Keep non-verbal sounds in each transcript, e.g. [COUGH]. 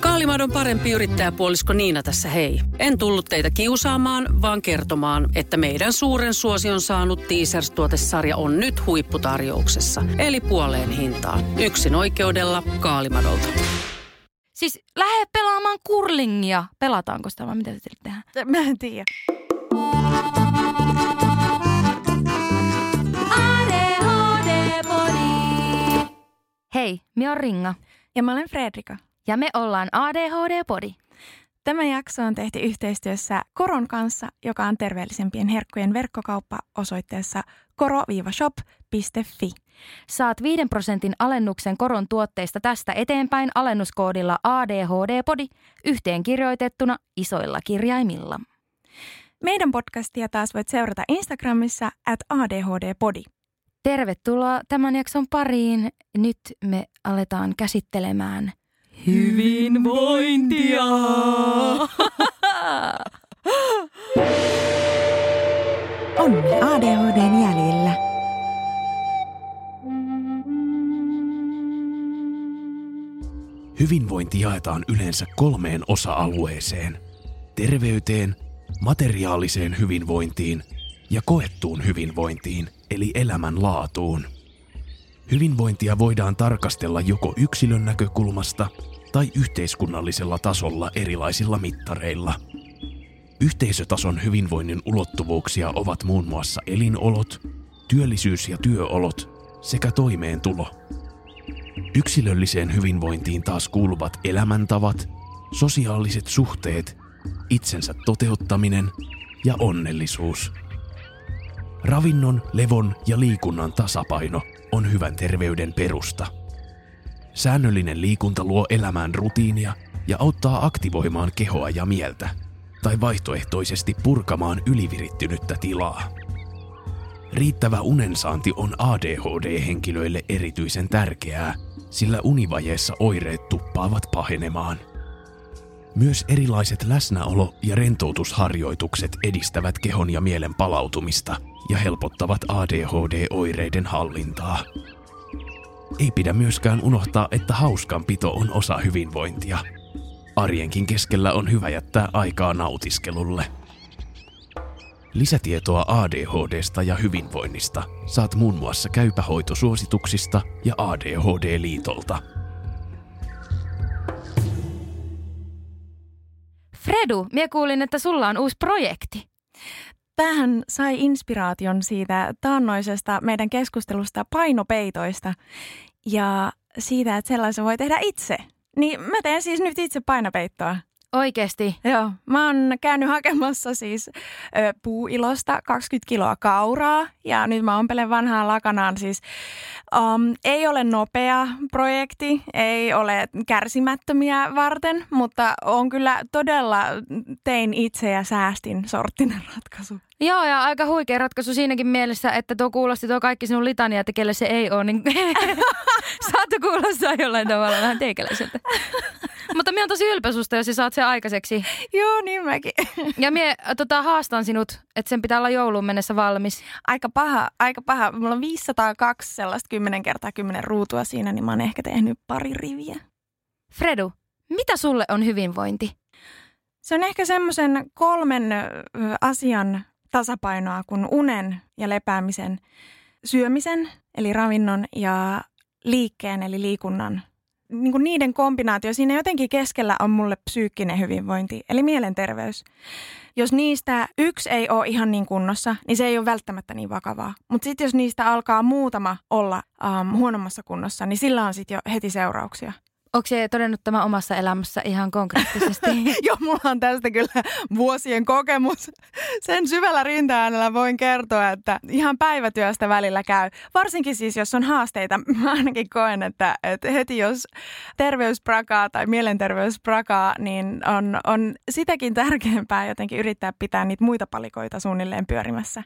Kaalimadon parempi yrittäjäpuolisko Niina tässä hei. En tullut teitä kiusaamaan, vaan kertomaan, että meidän suuren suosion saanut Teasers-tuotesarja on nyt huipputarjouksessa. Eli puoleen hintaan. Yksin oikeudella Kaalimadolta. Siis lähde pelaamaan kurlingia. Pelataanko sitä vai mitä te tehdään? Mä en tiedä. Hei, minä on Ringa. Ja mä olen Fredrika. Ja me ollaan ADHD-podi. Tämä jakso on tehty yhteistyössä Koron kanssa, joka on terveellisempien herkkujen verkkokauppa osoitteessa koro-shop.fi. Saat 5 prosentin alennuksen koron tuotteista tästä eteenpäin alennuskoodilla ADHD-podi yhteenkirjoitettuna isoilla kirjaimilla. Meidän podcastia taas voit seurata Instagramissa at ADHD-podi. Tervetuloa tämän jakson pariin. Nyt me aletaan käsittelemään hyvinvointia. [LAUGHS] Onni ADHDn jäljillä. Hyvinvointi jaetaan yleensä kolmeen osa-alueeseen. Terveyteen, materiaaliseen hyvinvointiin ja koettuun hyvinvointiin, eli elämänlaatuun. Hyvinvointia voidaan tarkastella joko yksilön näkökulmasta tai yhteiskunnallisella tasolla erilaisilla mittareilla. Yhteisötason hyvinvoinnin ulottuvuuksia ovat muun muassa elinolot, työllisyys- ja työolot sekä toimeentulo. Yksilölliseen hyvinvointiin taas kuuluvat elämäntavat, sosiaaliset suhteet, itsensä toteuttaminen ja onnellisuus. Ravinnon, levon ja liikunnan tasapaino on hyvän terveyden perusta. Säännöllinen liikunta luo elämään rutiinia ja auttaa aktivoimaan kehoa ja mieltä, tai vaihtoehtoisesti purkamaan ylivirittynyttä tilaa. Riittävä unensaanti on ADHD-henkilöille erityisen tärkeää, sillä univajeessa oireet tuppaavat pahenemaan. Myös erilaiset läsnäolo- ja rentoutusharjoitukset edistävät kehon ja mielen palautumista ja helpottavat ADHD-oireiden hallintaa. Ei pidä myöskään unohtaa, että hauskanpito on osa hyvinvointia. Arjenkin keskellä on hyvä jättää aikaa nautiskelulle. Lisätietoa ADHDsta ja hyvinvoinnista saat muun muassa käypähoitosuosituksista ja ADHD-liitolta. Fredu, mie kuulin, että sulla on uusi projekti. Tähän sai inspiraation siitä taannoisesta meidän keskustelusta painopeitoista ja siitä, että sellaisen voi tehdä itse. Niin mä teen siis nyt itse painopeittoa. Oikeesti. Joo, mä oon käynyt hakemassa siis ö, puuilosta 20 kiloa kauraa ja nyt mä ompelen vanhaan lakanaan siis. Um, ei ole nopea projekti, ei ole kärsimättömiä varten, mutta on kyllä todella tein itse ja säästin sorttinen ratkaisu. Joo, ja aika huikea ratkaisu siinäkin mielessä, että tuo kuulosti tuo kaikki sinun litania, että kelle se ei ole, niin [LAUGHS] saatto kuulostaa jollain tavalla vähän teikäläiseltä. [LAUGHS] Mutta minä on tosi ylpeä susta, jos sä saat sen aikaiseksi. Joo, niin mäkin. Ja minä tota, haastan sinut, että sen pitää olla jouluun mennessä valmis. Aika paha, aika paha. Mulla on 502 sellaista 10 kertaa 10 ruutua siinä, niin mä oon ehkä tehnyt pari riviä. Fredu, mitä sulle on hyvinvointi? Se on ehkä semmoisen kolmen asian tasapainoa kuin unen ja lepäämisen, syömisen eli ravinnon ja liikkeen eli liikunnan. Niin kuin niiden kombinaatio, siinä jotenkin keskellä on mulle psyykkinen hyvinvointi eli mielenterveys. Jos niistä yksi ei ole ihan niin kunnossa, niin se ei ole välttämättä niin vakavaa. Mutta sitten jos niistä alkaa muutama olla um, huonommassa kunnossa, niin sillä on sitten jo heti seurauksia. Onko se todennut tämä omassa elämässä ihan konkreettisesti? [LAUGHS] Joo, mulla on tästä kyllä vuosien kokemus. Sen syvällä rintaäänellä voin kertoa, että ihan päivätyöstä välillä käy. Varsinkin siis, jos on haasteita. Mä ainakin koen, että, että heti jos terveys prakaa tai mielenterveys prakaa, niin on, on sitäkin tärkeämpää jotenkin yrittää pitää niitä muita palikoita suunnilleen pyörimässä.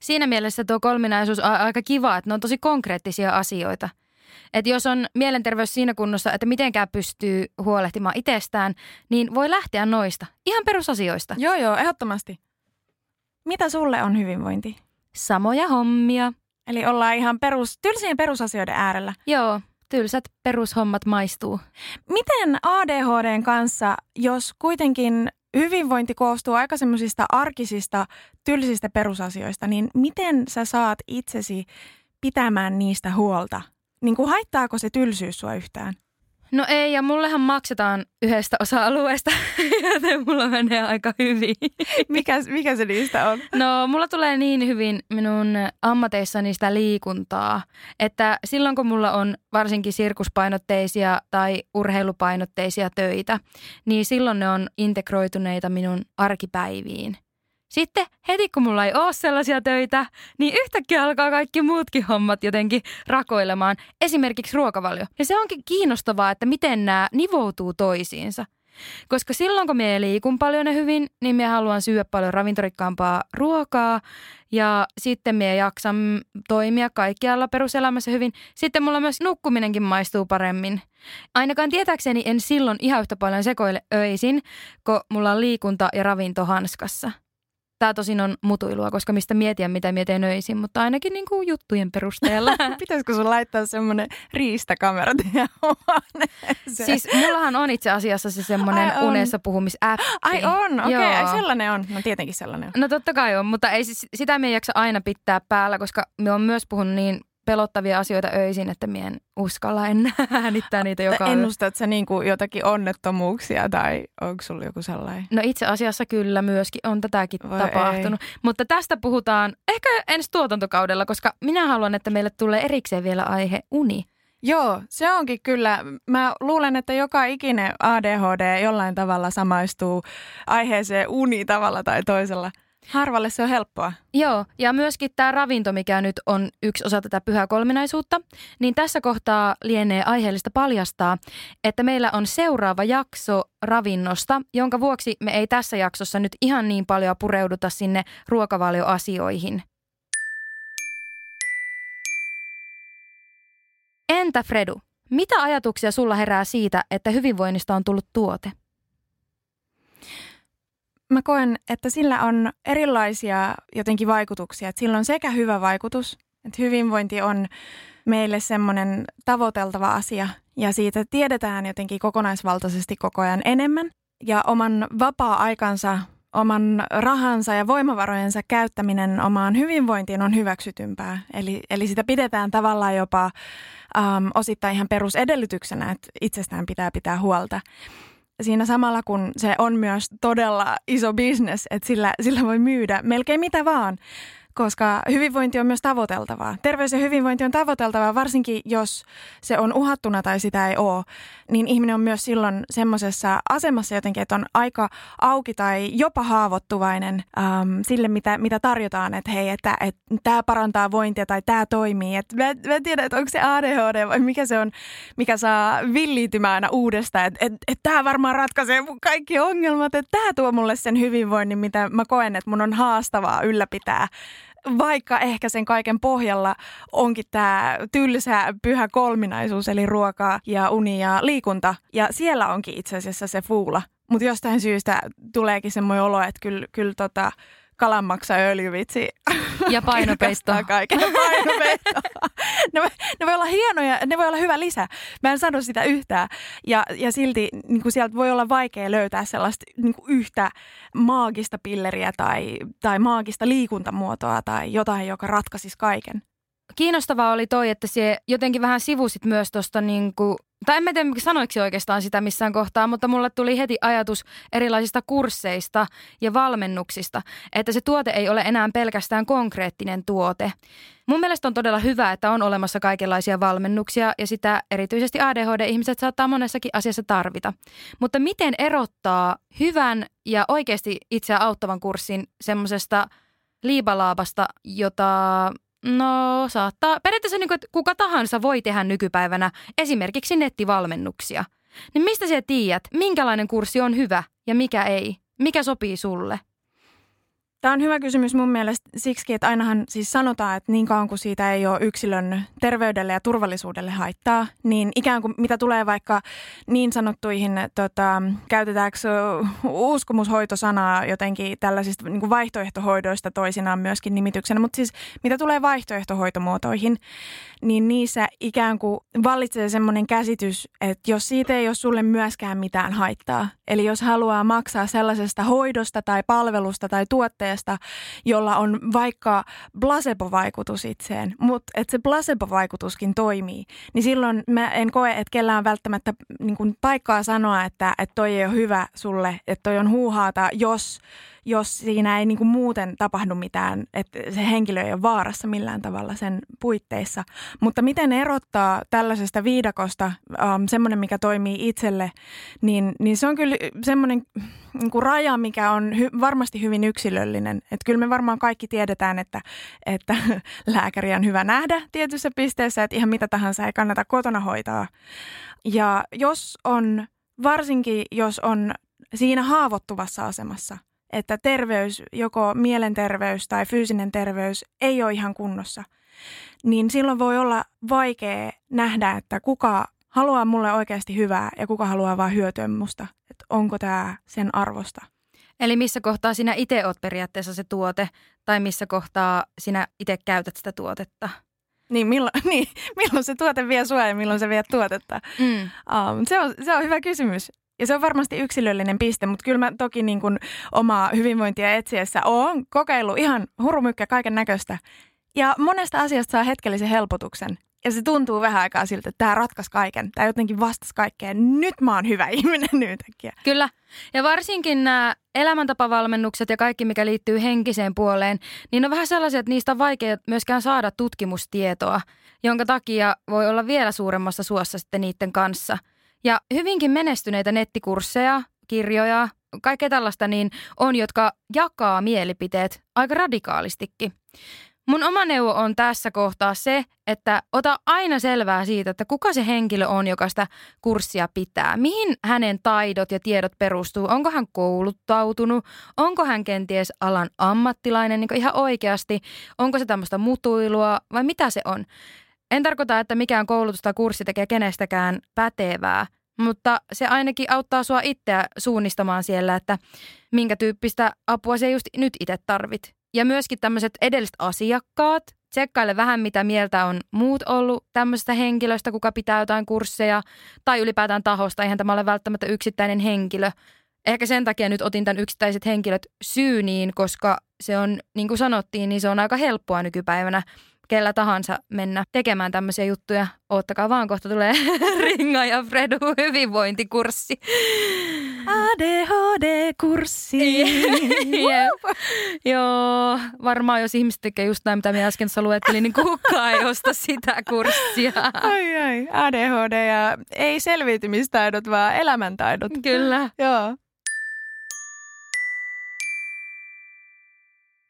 Siinä mielessä tuo kolminaisuus on aika kiva, että ne on tosi konkreettisia asioita. Että jos on mielenterveys siinä kunnossa, että mitenkään pystyy huolehtimaan itsestään, niin voi lähteä noista. Ihan perusasioista. Joo, joo, ehdottomasti. Mitä sulle on hyvinvointi? Samoja hommia. Eli ollaan ihan perus, tylsien perusasioiden äärellä. Joo. tylsät perushommat maistuu. Miten ADHDn kanssa, jos kuitenkin hyvinvointi koostuu aika semmoisista arkisista, tylsistä perusasioista, niin miten sä saat itsesi pitämään niistä huolta? Niin kuin haittaako se tylsyys sua yhtään? No ei, ja mullehan maksetaan yhdestä osa-alueesta, [LAUGHS] joten mulla menee aika hyvin. [LAUGHS] Mikä, mikä se niistä on? No, mulla tulee niin hyvin minun ammateissani sitä liikuntaa, että silloin kun mulla on varsinkin sirkuspainotteisia tai urheilupainotteisia töitä, niin silloin ne on integroituneita minun arkipäiviin. Sitten heti kun mulla ei ole sellaisia töitä, niin yhtäkkiä alkaa kaikki muutkin hommat jotenkin rakoilemaan. Esimerkiksi ruokavalio. Ja se onkin kiinnostavaa, että miten nämä nivoutuu toisiinsa. Koska silloin kun me liikun paljon ja hyvin, niin me haluan syödä paljon ravintorikkaampaa ruokaa ja sitten me jaksan toimia kaikkialla peruselämässä hyvin. Sitten mulla myös nukkuminenkin maistuu paremmin. Ainakaan tietääkseni en silloin ihan yhtä paljon sekoile öisin, kun mulla on liikunta ja ravinto hanskassa. Tämä tosin on mutuilua, koska mistä mietiä, mitä mietin öisin, mutta ainakin niin kuin juttujen perusteella. [LAUGHS] Pitäisikö sun laittaa semmoinen riistakamera teidän Siis mullahan on itse asiassa se semmoinen unessa puhumisäppi. Ai on, okei, okay. Ai sellainen on. No tietenkin sellainen on. No totta kai on, mutta ei, siis, sitä me ei jaksa aina pitää päällä, koska me on myös puhunut niin pelottavia asioita öisin, että mien uskalla enää [LAUGHS] äänittää niitä joka Ennustat sä niin kuin jotakin onnettomuuksia tai onko sulla joku sellainen? No itse asiassa kyllä myöskin on tätäkin Voi tapahtunut. Ei. Mutta tästä puhutaan ehkä ensi tuotantokaudella, koska minä haluan, että meille tulee erikseen vielä aihe uni. Joo, se onkin kyllä. Mä luulen, että joka ikinen ADHD jollain tavalla samaistuu aiheeseen uni tavalla tai toisella. Harvalle se on helppoa. Joo, ja myöskin tämä ravinto, mikä nyt on yksi osa tätä pyhää kolminaisuutta, niin tässä kohtaa lienee aiheellista paljastaa, että meillä on seuraava jakso ravinnosta, jonka vuoksi me ei tässä jaksossa nyt ihan niin paljon pureuduta sinne ruokavalioasioihin. Entä Fredu, mitä ajatuksia sulla herää siitä, että hyvinvoinnista on tullut tuote? Mä koen, että sillä on erilaisia jotenkin vaikutuksia. Että sillä on sekä hyvä vaikutus, että hyvinvointi on meille semmoinen tavoiteltava asia ja siitä tiedetään jotenkin kokonaisvaltaisesti koko ajan enemmän. Ja oman vapaa-aikansa, oman rahansa ja voimavarojensa käyttäminen omaan hyvinvointiin on hyväksytympää. Eli, eli sitä pidetään tavallaan jopa um, osittain ihan perusedellytyksenä, että itsestään pitää pitää huolta siinä samalla kun se on myös todella iso bisnes, että sillä, sillä voi myydä melkein mitä vaan koska hyvinvointi on myös tavoiteltavaa. Terveys ja hyvinvointi on tavoiteltavaa, varsinkin jos se on uhattuna tai sitä ei ole, niin ihminen on myös silloin semmoisessa asemassa jotenkin, että on aika auki tai jopa haavoittuvainen äm, sille, mitä, mitä tarjotaan, että hei, että, että tämä parantaa vointia tai tämä toimii. Et mä, mä en tiedä, että onko se ADHD vai mikä se on, mikä saa villiytymään aina uudestaan, että et, et tämä varmaan ratkaisee mun kaikki ongelmat, että tämä tuo mulle sen hyvinvoinnin, mitä mä koen, että mun on haastavaa ylläpitää vaikka ehkä sen kaiken pohjalla onkin tämä tylsä pyhä kolminaisuus, eli ruoka ja uni ja liikunta. Ja siellä onkin itse asiassa se fuula. Mutta jostain syystä tuleekin semmoinen olo, että kyllä, kyllä tota, kalanmaksa öljyvitsi. Ja [LAUGHS] painopeitto. kaiken. Painopeitto. [LAUGHS] ne, voi, ne voi olla hienoja, ne voi olla hyvä lisä. Mä en sano sitä yhtään. Ja, ja silti niin kuin sieltä voi olla vaikea löytää sellaista niin kuin yhtä maagista pilleriä tai, tai maagista liikuntamuotoa tai jotain, joka ratkaisisi kaiken. Kiinnostavaa oli toi, että se jotenkin vähän sivusit myös tuosta niin kuin tai en mä tiedä, sanoiksi oikeastaan sitä missään kohtaa, mutta mulle tuli heti ajatus erilaisista kursseista ja valmennuksista, että se tuote ei ole enää pelkästään konkreettinen tuote. Mun mielestä on todella hyvä, että on olemassa kaikenlaisia valmennuksia ja sitä erityisesti ADHD-ihmiset saattaa monessakin asiassa tarvita. Mutta miten erottaa hyvän ja oikeasti itseä auttavan kurssin semmoisesta liibalaabasta, jota No saattaa. Periaatteessa niin kuin, että kuka tahansa voi tehdä nykypäivänä esimerkiksi nettivalmennuksia. Niin mistä sä tiedät, minkälainen kurssi on hyvä ja mikä ei? Mikä sopii sulle? Tämä on hyvä kysymys mun mielestä siksi, että ainahan siis sanotaan, että niin kauan kuin siitä ei ole yksilön terveydelle ja turvallisuudelle haittaa, niin ikään kuin mitä tulee vaikka niin sanottuihin, tota, käytetäänkö uskomushoitosanaa jotenkin tällaisista niin kuin vaihtoehtohoidoista toisinaan myöskin nimityksenä, mutta siis mitä tulee vaihtoehtohoitomuotoihin, niin niissä ikään kuin vallitsee semmoinen käsitys, että jos siitä ei ole sulle myöskään mitään haittaa, eli jos haluaa maksaa sellaisesta hoidosta tai palvelusta tai tuotteesta, jolla on vaikka placebo-vaikutus itseen, mutta että se placebo-vaikutuskin toimii, niin silloin mä en koe, että kellään välttämättä niin kuin paikkaa sanoa, että, että toi ei ole hyvä sulle, että toi on huuhaata, jos jos siinä ei niin kuin muuten tapahdu mitään, että se henkilö ei ole vaarassa millään tavalla sen puitteissa. Mutta miten erottaa tällaisesta viidakosta um, semmoinen, mikä toimii itselle, niin, niin se on kyllä semmoinen niin kuin raja, mikä on hy- varmasti hyvin yksilöllinen. Että kyllä me varmaan kaikki tiedetään, että, että [LAUGHS] lääkäri on hyvä nähdä tietyssä pisteessä, että ihan mitä tahansa ei kannata kotona hoitaa. Ja jos on, varsinkin jos on siinä haavoittuvassa asemassa, että terveys, joko mielenterveys tai fyysinen terveys ei ole ihan kunnossa, niin silloin voi olla vaikea nähdä, että kuka haluaa mulle oikeasti hyvää ja kuka haluaa vain hyötyä musta. Että onko tämä sen arvosta. Eli missä kohtaa sinä itse oot periaatteessa se tuote tai missä kohtaa sinä itse käytät sitä tuotetta? Niin milloin, [LAUGHS] niin, milloin se tuote vie sua ja milloin se vie tuotetta? Mm. Um, se, on, se on hyvä kysymys. Ja se on varmasti yksilöllinen piste, mutta kyllä mä toki niin kuin omaa hyvinvointia etsiessä oon kokeillut ihan hurumykkä kaiken näköistä. Ja monesta asiasta saa hetkellisen helpotuksen. Ja se tuntuu vähän aikaa siltä, että tämä ratkaisi kaiken. Tämä jotenkin vastasi kaikkeen. Nyt mä oon hyvä [LAUGHS] ihminen yhtäkkiä. Kyllä. Ja varsinkin nämä elämäntapavalmennukset ja kaikki, mikä liittyy henkiseen puoleen, niin on vähän sellaisia, että niistä on vaikea myöskään saada tutkimustietoa, jonka takia voi olla vielä suuremmassa suossa sitten niiden kanssa – ja hyvinkin menestyneitä nettikursseja, kirjoja, kaikkea tällaista niin on, jotka jakaa mielipiteet aika radikaalistikin. Mun oma neuvo on tässä kohtaa se, että ota aina selvää siitä, että kuka se henkilö on, joka sitä kurssia pitää. Mihin hänen taidot ja tiedot perustuu? Onko hän kouluttautunut? Onko hän kenties alan ammattilainen niin ihan oikeasti? Onko se tämmöistä mutuilua vai mitä se on? En tarkoita, että mikään koulutus tai kurssi tekee kenestäkään pätevää, mutta se ainakin auttaa sua itseä suunnistamaan siellä, että minkä tyyppistä apua se just nyt itse tarvit. Ja myöskin tämmöiset edelliset asiakkaat, tsekkaile vähän mitä mieltä on muut ollut tämmöisestä henkilöstä, kuka pitää jotain kursseja, tai ylipäätään tahosta, eihän tämä ole välttämättä yksittäinen henkilö. Ehkä sen takia nyt otin tämän yksittäiset henkilöt syyniin, koska se on, niin kuin sanottiin, niin se on aika helppoa nykypäivänä kellä tahansa mennä tekemään tämmöisiä juttuja. Oottakaa vaan, kohta tulee [LAUGHS] Ringa ja Fredu hyvinvointikurssi. ADHD-kurssi. Joo, varmaan jos ihmiset tekee just näin, mitä minä äsken luettelin, niin kukaan ei osta sitä kurssia. Ai ai, ADHD ja ei selviytymistaidot, vaan elämäntaidot. Kyllä. Joo.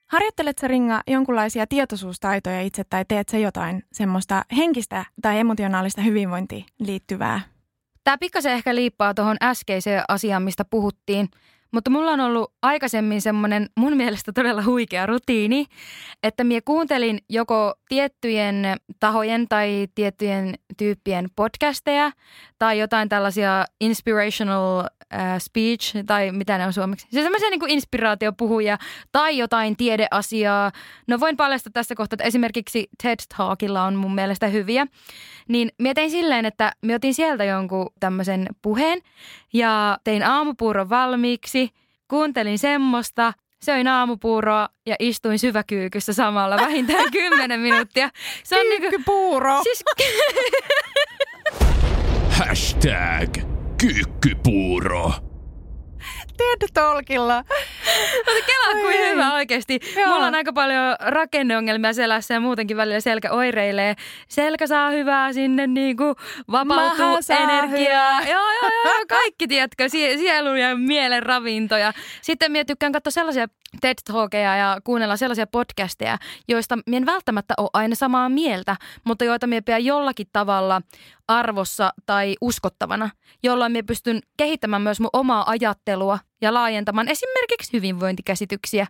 Harjoittelet sä Ringa jonkunlaisia tietoisuustaitoja itse tai teet sä jotain semmoista henkistä tai emotionaalista hyvinvointiin liittyvää? Tämä pikkasen ehkä liippaa tuohon äskeiseen asiaan, mistä puhuttiin. Mutta mulla on ollut aikaisemmin semmoinen mun mielestä todella huikea rutiini, että minä kuuntelin joko tiettyjen tahojen tai tiettyjen tyyppien podcasteja tai jotain tällaisia inspirational uh, speech tai mitä ne on suomeksi. Siis semmoisia niin inspiraatiopuhuja tai jotain tiedeasiaa. No voin paljastaa tässä kohtaa, että esimerkiksi TED Talkilla on mun mielestä hyviä. Niin mietin silleen, että mä otin sieltä jonkun tämmöisen puheen ja tein aamupuuron valmiiksi. Kuuntelin semmoista, söin aamupuuroa ja istuin syväkyykyssä samalla vähintään [LAUGHS] 10 minuuttia. Se on niinku, puuro. Siis... Hashtag kyykkypuuro. TED-tolkilla. Mutta kelaa kuin hyvä oikeasti. Joo. Mulla on aika paljon rakenneongelmia selässä ja muutenkin välillä selkä oireilee. Selkä saa hyvää sinne niin kuin vapautuu energiaa. Joo, joo, joo, kaikki tiedätkö, sielun ja mielen ravintoja. Sitten minä tykkään katsoa sellaisia TED Talkeja ja kuunnella sellaisia podcasteja, joista minä en välttämättä ole aina samaa mieltä, mutta joita minä pidän jollakin tavalla arvossa tai uskottavana, jolloin minä pystyn kehittämään myös mun omaa ajattelua ja laajentamaan esimerkiksi hyvinvointikäsityksiä.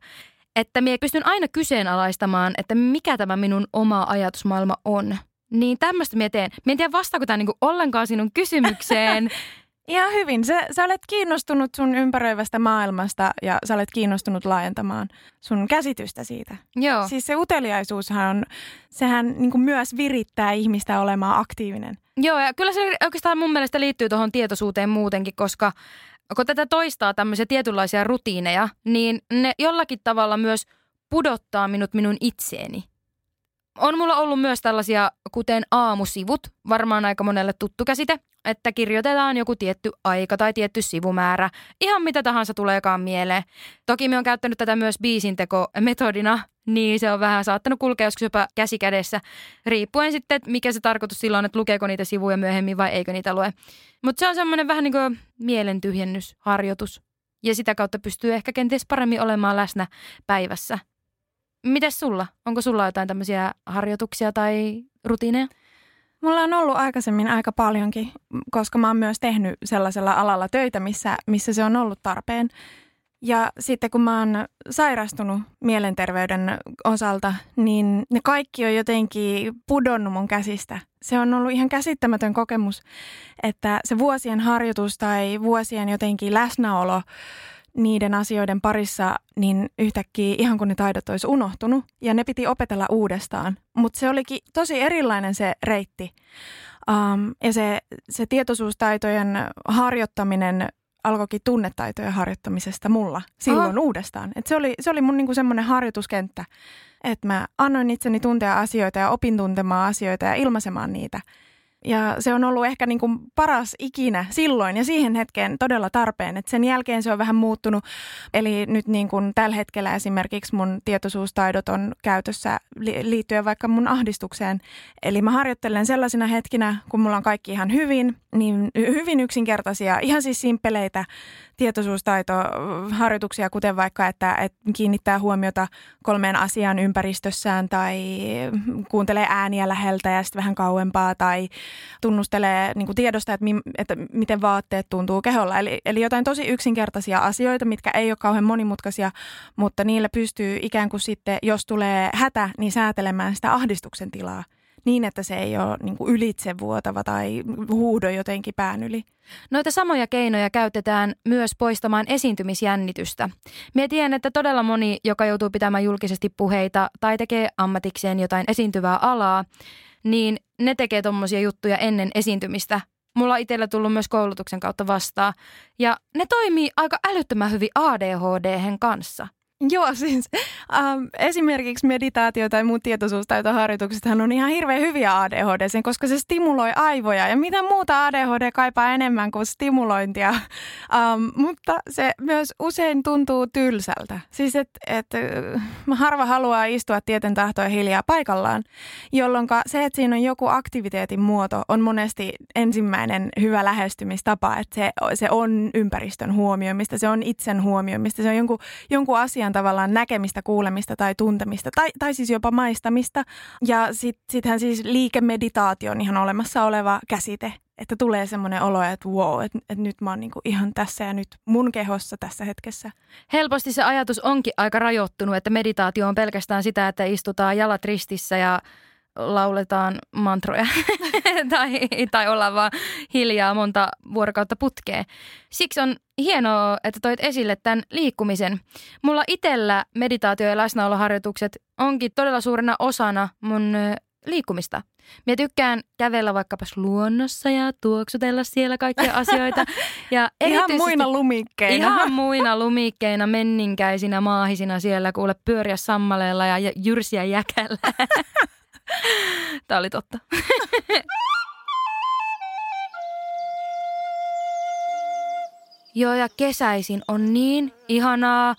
että minä pystyn aina kyseenalaistamaan, että mikä tämä minun oma ajatusmaailma on. Niin tämmöistä minä teen. Minä en tiedä vastaako tämä niinku ollenkaan sinun kysymykseen. [LAUGHS] Ihan hyvin. Sä, sä olet kiinnostunut sun ympäröivästä maailmasta ja sä olet kiinnostunut laajentamaan sun käsitystä siitä. Joo. Siis se uteliaisuushan on, sehän niin myös virittää ihmistä olemaan aktiivinen. Joo, ja kyllä se oikeastaan mun mielestä liittyy tuohon tietoisuuteen muutenkin, koska kun tätä toistaa tämmöisiä tietynlaisia rutiineja, niin ne jollakin tavalla myös pudottaa minut minun itseeni. On mulla ollut myös tällaisia, kuten aamusivut, varmaan aika monelle tuttu käsite, että kirjoitetaan joku tietty aika tai tietty sivumäärä, ihan mitä tahansa tuleekaan mieleen. Toki me on käyttänyt tätä myös biisinteko-metodina, niin se on vähän saattanut kulkea joskus jopa käsi kädessä, riippuen sitten, että mikä se tarkoitus silloin, että lukeeko niitä sivuja myöhemmin vai eikö niitä lue. Mutta se on semmoinen vähän niin kuin mielentyhjennysharjoitus. Ja sitä kautta pystyy ehkä kenties paremmin olemaan läsnä päivässä. Mites sulla? Onko sulla jotain tämmöisiä harjoituksia tai rutiineja? Mulla on ollut aikaisemmin aika paljonkin, koska mä oon myös tehnyt sellaisella alalla töitä, missä, missä se on ollut tarpeen. Ja sitten kun mä oon sairastunut mielenterveyden osalta, niin ne kaikki on jotenkin pudonnut mun käsistä. Se on ollut ihan käsittämätön kokemus, että se vuosien harjoitus tai vuosien jotenkin läsnäolo niiden asioiden parissa, niin yhtäkkiä ihan kun ne taidot olisi unohtunut ja ne piti opetella uudestaan. Mutta se olikin tosi erilainen se reitti. Um, ja se, se tietoisuustaitojen harjoittaminen alkoikin tunnetaitojen harjoittamisesta mulla silloin Aha. uudestaan. Et se oli, se oli mun niinku semmoinen harjoituskenttä, että mä annoin itseni tuntea asioita ja opin tuntemaan asioita ja ilmaisemaan niitä – ja se on ollut ehkä niin kuin paras ikinä silloin ja siihen hetkeen todella tarpeen. Et sen jälkeen se on vähän muuttunut. Eli nyt niin kuin tällä hetkellä esimerkiksi mun tietoisuustaidot on käytössä liittyen vaikka mun ahdistukseen. Eli mä harjoittelen sellaisina hetkinä, kun mulla on kaikki ihan hyvin, niin hyvin yksinkertaisia, ihan siis simppeleitä tietoisuustaitoharjoituksia, kuten vaikka, että, että kiinnittää huomiota kolmeen asiaan ympäristössään tai kuuntelee ääniä läheltä ja sitten vähän kauempaa tai tunnustelee niin kuin tiedosta, että, mi, että miten vaatteet tuntuu keholla. Eli, eli jotain tosi yksinkertaisia asioita, mitkä ei ole kauhean monimutkaisia, mutta niillä pystyy ikään kuin sitten, jos tulee hätä, niin säätelemään sitä ahdistuksen tilaa niin, että se ei ole niin kuin ylitsevuotava tai huudo jotenkin pään yli. Noita samoja keinoja käytetään myös poistamaan esiintymisjännitystä. Mie tiedän, että todella moni, joka joutuu pitämään julkisesti puheita tai tekee ammatikseen jotain esiintyvää alaa, niin ne tekee tuommoisia juttuja ennen esiintymistä. Mulla on itsellä tullut myös koulutuksen kautta vastaan. Ja ne toimii aika älyttömän hyvin ADHD kanssa. [LAUGHS] Joo, siis ähm, esimerkiksi meditaatio tai muut tietoisuustaitoharjoituksethan on ihan hirveän hyviä ADHD, koska se stimuloi aivoja. Ja mitä muuta ADHD kaipaa enemmän kuin stimulointia, [LAUGHS] ähm, mutta se myös usein tuntuu tylsältä. Siis että et, äh, harva haluaa istua tieten tahtoja hiljaa paikallaan, jolloin se, että siinä on joku aktiviteetin muoto, on monesti ensimmäinen hyvä lähestymistapa, että se, se on ympäristön huomioimista, se on itsen huomioimista, se on jonkun, jonkun asian asian tavallaan näkemistä, kuulemista tai tuntemista tai, tai siis jopa maistamista. Ja sitten sittenhän siis liikemeditaatio on ihan olemassa oleva käsite, että tulee semmoinen olo, että wow, että, että nyt mä oon niinku ihan tässä ja nyt mun kehossa tässä hetkessä. Helposti se ajatus onkin aika rajoittunut, että meditaatio on pelkästään sitä, että istutaan jalat ristissä ja lauletaan mantroja [LAUGHS] tai, tai ollaan vaan hiljaa monta vuorokautta putkeen. Siksi on hienoa, että toit esille tämän liikkumisen. Mulla itsellä meditaatio- ja läsnäoloharjoitukset onkin todella suurena osana mun liikkumista. Mä tykkään kävellä vaikkapa luonnossa ja tuoksutella siellä kaikkia asioita. [LAUGHS] Ja ihan muina lumikkeina. Ihan muina lumikkeina, menninkäisinä, maahisina siellä kuule pyöriä sammaleella ja jyrsiä jäkällä. [LAUGHS] [LAUGHS] Tämä oli totta. [LAUGHS] Joo, ja kesäisin on niin ihanaa.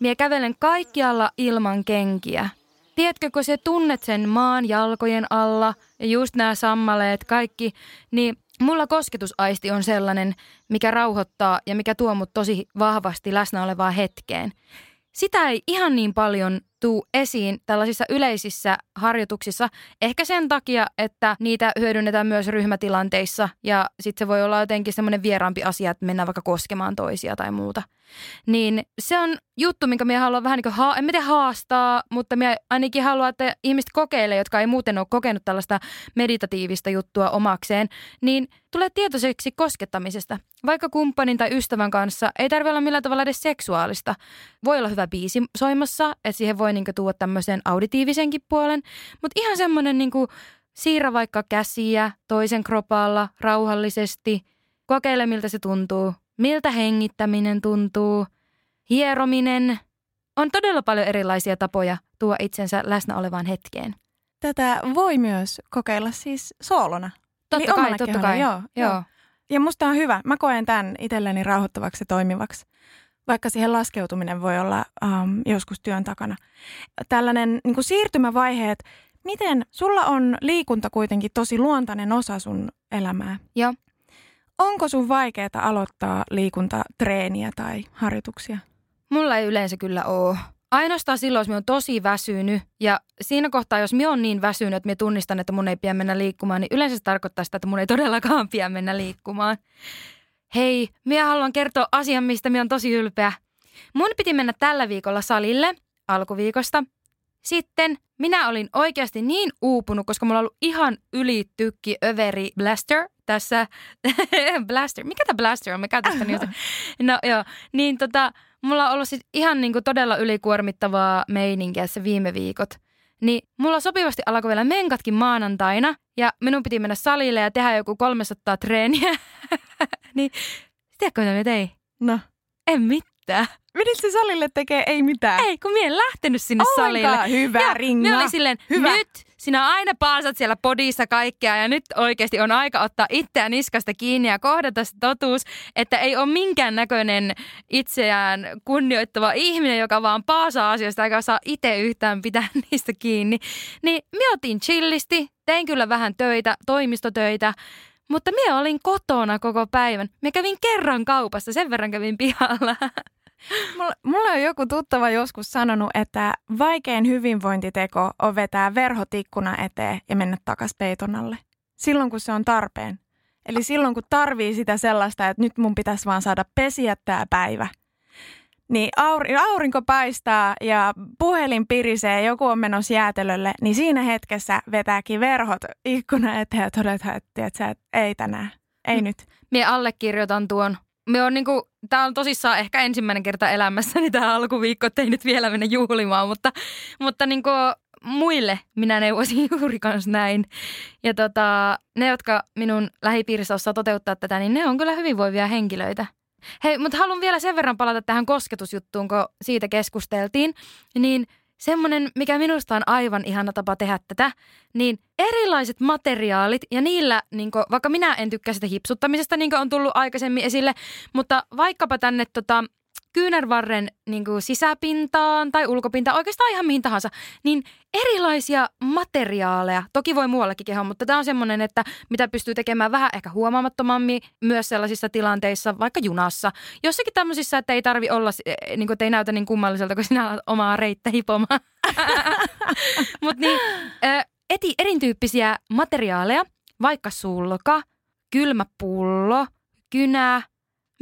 Mie kävelen kaikkialla ilman kenkiä. Tiedätkö, kun se tunnet sen maan jalkojen alla ja just nämä sammaleet, kaikki, niin mulla kosketusaisti on sellainen, mikä rauhoittaa ja mikä tuo mut tosi vahvasti läsnä olevaan hetkeen. Sitä ei ihan niin paljon tuu esiin tällaisissa yleisissä harjoituksissa. Ehkä sen takia, että niitä hyödynnetään myös ryhmätilanteissa ja sitten se voi olla jotenkin semmoinen vieraampi asia, että mennään vaikka koskemaan toisia tai muuta. Niin se on juttu, minkä minä haluan vähän niin kuin, ha- en haastaa, mutta minä ainakin haluan, että ihmiset kokeilee, jotka ei muuten ole kokenut tällaista meditatiivista juttua omakseen, niin tulee tietoiseksi koskettamisesta. Vaikka kumppanin tai ystävän kanssa ei tarvitse olla millään tavalla edes seksuaalista. Voi olla hyvä biisi soimassa, että siihen voi niin tuoda tämmöisen auditiivisenkin puolen, mutta ihan semmoinen niin siirrä vaikka käsiä toisen kropalla rauhallisesti, kokeile miltä se tuntuu, miltä hengittäminen tuntuu, hierominen. On todella paljon erilaisia tapoja tuo itsensä läsnä olevaan hetkeen. Tätä voi myös kokeilla siis soolona. Totta kai, totta kai. Joo, joo. joo. Ja musta on hyvä. Mä koen tämän itselleni rauhoittavaksi ja toimivaksi. Vaikka siihen laskeutuminen voi olla um, joskus työn takana. Tällainen niin kuin siirtymävaihe, että miten sulla on liikunta kuitenkin tosi luontainen osa sun elämää. Joo. Onko sun vaikeaa aloittaa liikuntatreeniä tai harjoituksia? Mulla ei yleensä kyllä ole. Ainoastaan silloin, jos mä oon tosi väsynyt ja siinä kohtaa, jos mä oon niin väsynyt, että mä tunnistan, että mun ei pidä mennä liikkumaan, niin yleensä se tarkoittaa sitä, että mun ei todellakaan pidä mennä liikkumaan. Hei, minä haluan kertoa asian, mistä minä on tosi ylpeä. Mun piti mennä tällä viikolla salille alkuviikosta. Sitten minä olin oikeasti niin uupunut, koska mulla on ollut ihan ylitykki överi blaster tässä. [LAUGHS] blaster, mikä tämä blaster on? Me käytetään sitä niin. No joo, niin tota, mulla on ollut siis ihan niin kuin todella ylikuormittavaa meininkiä se viime viikot. Niin mulla sopivasti alkoi vielä menkatkin maanantaina ja minun piti mennä salille ja tehdä joku 300 treeniä. [LAUGHS] niin tiedätkö mitä me tein? No. En mitään. Menit se salille tekee ei mitään? Ei, kun mie en lähtenyt sinne Ollenkaan salille. hyvä ja ringa. Mä olin silleen, Hyvä. nyt sinä aina paasat siellä podissa kaikkea ja nyt oikeasti on aika ottaa itseään niskasta kiinni ja kohdata se totuus, että ei ole minkään näköinen itseään kunnioittava ihminen, joka vaan paasaa asioista eikä saa itse yhtään pitää [LAUGHS] niistä kiinni. Niin me otin chillisti, tein kyllä vähän töitä, toimistotöitä, mutta minä olin kotona koko päivän. Mä kävin kerran kaupassa, sen verran kävin pihalla. [LAUGHS] Mulla, mulla on joku tuttava joskus sanonut, että vaikein hyvinvointiteko on vetää verhotikkuna eteen ja mennä takas peiton alle. Silloin kun se on tarpeen. Eli silloin kun tarvii sitä sellaista, että nyt mun pitäisi vaan saada pesiä tää päivä. Niin aur- aurinko paistaa ja puhelin pirisee, joku on menossa jäätelölle, niin siinä hetkessä vetääkin verhot ikkuna eteen ja todetaan, että, että ei tänään, ei Mm. nyt. Mie allekirjoitan tuon. Me on niinku, tää on tosissaan ehkä ensimmäinen kerta elämässäni tämä alkuviikko, ettei nyt vielä mennä juhlimaan, mutta, mutta niinku muille minä neuvoisin [LAUGHS] juuri kanssa näin. Ja tota, ne, jotka minun lähipiirissä osaa toteuttaa tätä, niin ne on kyllä hyvinvoivia henkilöitä. Hei, mutta haluan vielä sen verran palata tähän kosketusjuttuun, kun siitä keskusteltiin. Niin semmoinen, mikä minusta on aivan ihana tapa tehdä tätä, niin erilaiset materiaalit ja niillä, niin kuin, vaikka minä en tykkää sitä hipsuttamisesta, niin kuin on tullut aikaisemmin esille, mutta vaikkapa tänne tota, kyynärvarren niin kuin sisäpintaan tai ulkopintaan, oikeastaan ihan mihin tahansa, niin erilaisia materiaaleja, toki voi muuallekin kehoon, mutta tämä on semmoinen, että mitä pystyy tekemään vähän ehkä huomaamattomammin myös sellaisissa tilanteissa, vaikka junassa. Jossakin tämmöisissä, että ei tarvi olla, eh, niin kuin, että ei näytä niin kummalliselta, kun sinä omaa reittä hipomaan. [LAUGHS] mutta niin, eti erityyppisiä materiaaleja, vaikka sulka, kylmä pullo, kynä,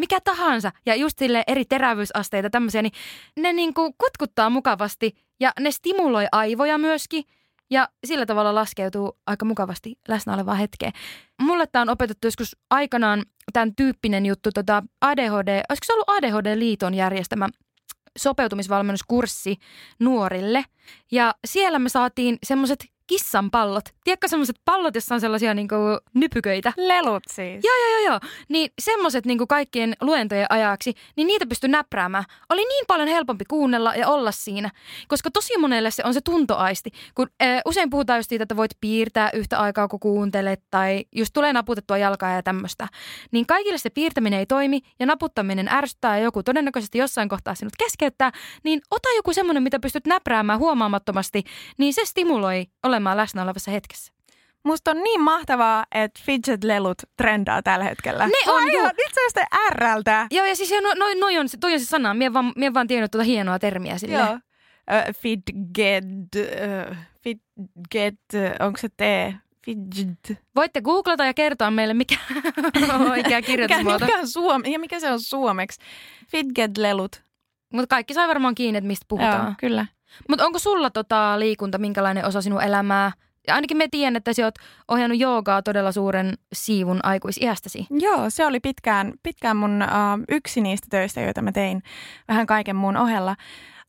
mikä tahansa ja just sille eri terävyysasteita tämmöisiä, niin ne niinku kutkuttaa mukavasti ja ne stimuloi aivoja myöskin ja sillä tavalla laskeutuu aika mukavasti läsnä olevaan hetkeen. Mulle tämä on opetettu joskus aikanaan tämän tyyppinen juttu, tota ADHD, olisiko se ollut ADHD-liiton järjestämä sopeutumisvalmennuskurssi nuorille. Ja siellä me saatiin semmoiset kissanpallot. Tiedätkö semmoiset pallot, jossa on sellaisia niinku nypyköitä? Lelut siis. Joo, joo, joo, joo. Niin semmoiset niin kaikkien luentojen ajaksi, niin niitä pystyi näpräämään. Oli niin paljon helpompi kuunnella ja olla siinä. Koska tosi monelle se on se tuntoaisti. Kun äh, usein puhutaan just siitä, että voit piirtää yhtä aikaa, kun kuuntelet, tai just tulee naputettua jalkaa ja tämmöistä. Niin kaikille se piirtäminen ei toimi, ja naputtaminen ärsyttää, ja joku todennäköisesti jossain kohtaa sinut keskeyttää, niin ota joku semmoinen, mitä pystyt näpräämään huomaamattomasti, niin se stimuloi olemaan läsnä olevassa hetkessä. Musta on niin mahtavaa, että fidget-lelut trendaa tällä hetkellä. Ne on, ihan, joo. nyt se on. Joo, ja siis no, no, on, se- toi on se sana. Mie vaan, mie vaan tiennyt tuota hienoa termiä sille. Joo. uh, fidget, uh, fidget, onko se T? Fidget. Voitte googlata ja kertoa meille, mikä on [LAUGHS] oikea Mikä, kirjoitusmuoto. mikä, on suom- ja mikä se on suomeksi? Fidget-lelut. Mutta kaikki sai varmaan kiinni, että mistä Joo, puhutaan. kyllä. Mutta onko sulla tota liikunta minkälainen osa sinun elämää? Ja ainakin me tiedän, että sä oot ohjannut joogaa todella suuren siivun aikuisiästäsi. Joo, se oli pitkään, pitkään mun uh, yksi niistä töistä, joita mä tein vähän kaiken muun ohella.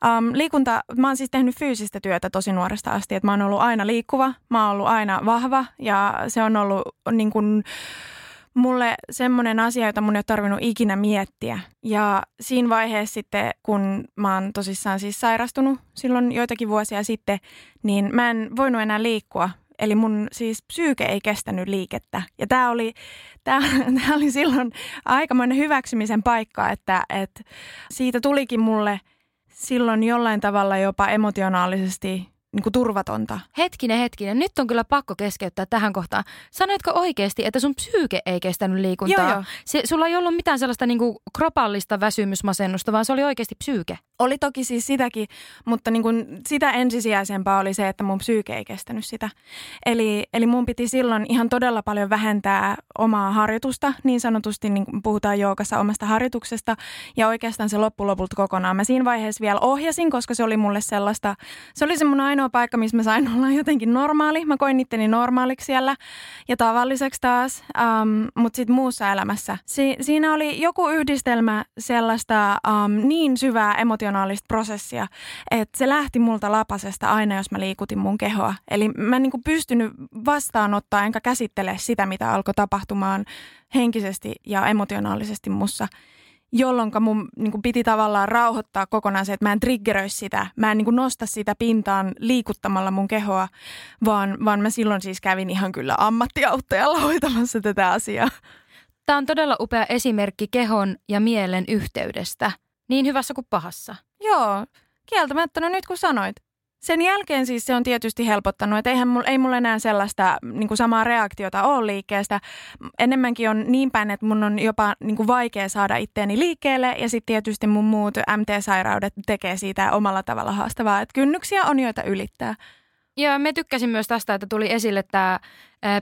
Um, liikunta, mä oon siis tehnyt fyysistä työtä tosi nuoresta asti, että mä oon ollut aina liikkuva, mä oon ollut aina vahva ja se on ollut niin kuin, mulle semmoinen asia, jota mun ei ole tarvinnut ikinä miettiä. Ja siinä vaiheessa sitten, kun mä oon tosissaan siis sairastunut silloin joitakin vuosia sitten, niin mä en voinut enää liikkua. Eli mun siis psyyke ei kestänyt liikettä. Ja tämä oli, [LAUGHS] oli silloin aikamoinen hyväksymisen paikka, että, että siitä tulikin mulle silloin jollain tavalla jopa emotionaalisesti niin kuin turvatonta. Hetkinen, hetkinen. Nyt on kyllä pakko keskeyttää tähän kohtaan. Sanoitko oikeasti, että sun psyyke ei kestänyt liikuntaa? Joo, joo. Se, sulla ei ollut mitään sellaista niinku kropallista väsymysmasennusta, vaan se oli oikeasti psyyke. Oli toki siis sitäkin, mutta niin kuin sitä ensisijaisempaa oli se, että mun psyyke ei kestänyt sitä. Eli, eli mun piti silloin ihan todella paljon vähentää omaa harjoitusta, niin sanotusti niin kuin puhutaan joukassa omasta harjoituksesta, ja oikeastaan se loppu lopulta kokonaan. Mä siinä vaiheessa vielä ohjasin, koska se oli mulle sellaista, se oli se mun ainoa paikka, missä mä sain [LAUGHS] olla jotenkin normaali. Mä koin itteni normaaliksi siellä ja tavalliseksi taas, um, mutta sitten muussa elämässä. Si- siinä oli joku yhdistelmä sellaista um, niin syvää emotionaalista prosessia, että se lähti multa lapasesta aina, jos mä liikutin mun kehoa. Eli mä en niin pystynyt vastaanottaa enkä käsittele sitä, mitä alkoi tapahtumaan henkisesti ja emotionaalisesti mussa jolloin mun niin kuin piti tavallaan rauhoittaa kokonaan se, että mä en triggeröisi sitä. Mä en niin kuin nosta sitä pintaan liikuttamalla mun kehoa, vaan, vaan mä silloin siis kävin ihan kyllä ammattiauttajalla [LAUGHS] hoitamassa tätä asiaa. Tämä on todella upea esimerkki kehon ja mielen yhteydestä, niin hyvässä kuin pahassa. Joo, kieltämättä, no nyt kun sanoit. Sen jälkeen siis se on tietysti helpottanut, että eihän mulla, ei mulla enää sellaista niin kuin samaa reaktiota ole liikkeestä. Enemmänkin on niin päin, että mun on jopa niin kuin vaikea saada itteeni liikkeelle ja sitten tietysti mun muut MT-sairaudet tekee siitä omalla tavalla haastavaa. Että kynnyksiä on joita ylittää. Ja me tykkäsin myös tästä, että tuli esille tämä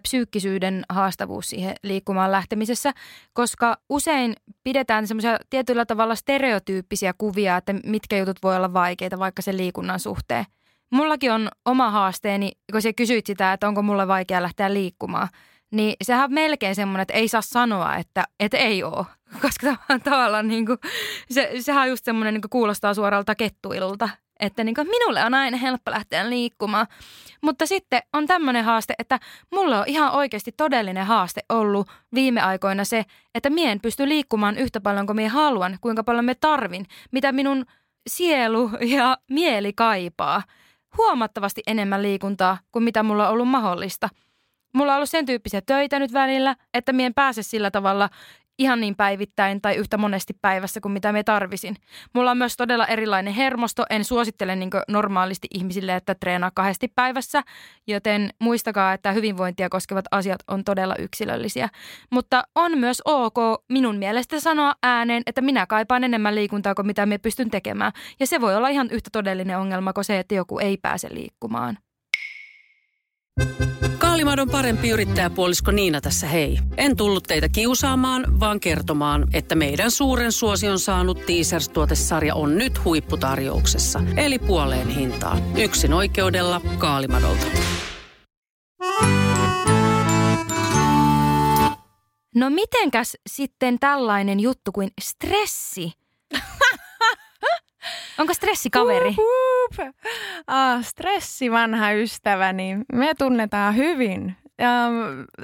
psyykkisyyden haastavuus siihen liikkumaan lähtemisessä, koska usein pidetään semmoisia tietyllä tavalla stereotyyppisiä kuvia, että mitkä jutut voi olla vaikeita vaikka sen liikunnan suhteen. Mullakin on oma haasteeni, kun sä kysyit sitä, että onko mulle vaikea lähteä liikkumaan, niin sehän on melkein semmoinen, että ei saa sanoa, että, että ei ole. [LAUGHS] Koska tavallaan, niin kuin, se, sehän on just semmoinen, niin kuulostaa suoralta kettuilulta, että niin kuin, minulle on aina helppo lähteä liikkumaan. Mutta sitten on tämmöinen haaste, että mulla on ihan oikeasti todellinen haaste ollut viime aikoina se, että mie en pysty liikkumaan yhtä paljon kuin mie haluan, kuinka paljon me tarvin, mitä minun sielu ja mieli kaipaa. Huomattavasti enemmän liikuntaa kuin mitä mulla on ollut mahdollista. Mulla on ollut sen tyyppisiä töitä nyt välillä, että mie en pääse sillä tavalla ihan niin päivittäin tai yhtä monesti päivässä kuin mitä me tarvisin. Mulla on myös todella erilainen hermosto. En suosittele niin normaalisti ihmisille, että treenaa kahdesti päivässä, joten muistakaa, että hyvinvointia koskevat asiat on todella yksilöllisiä. Mutta on myös ok minun mielestä sanoa ääneen, että minä kaipaan enemmän liikuntaa kuin mitä me pystyn tekemään. Ja se voi olla ihan yhtä todellinen ongelma kuin se, että joku ei pääse liikkumaan. Kaalimadon parempi yrittäjäpuolisko Niina tässä hei. En tullut teitä kiusaamaan, vaan kertomaan, että meidän suuren suosion saanut Teasers-tuotesarja on nyt huipputarjouksessa. Eli puoleen hintaan. Yksin oikeudella Kaalimadolta. No mitenkäs sitten tällainen juttu kuin stressi? [LAUGHS] Onko stressi kaveri? Uhup. [LAUGHS] Ah, stressi, vanha ystäväni. Me tunnetaan hyvin.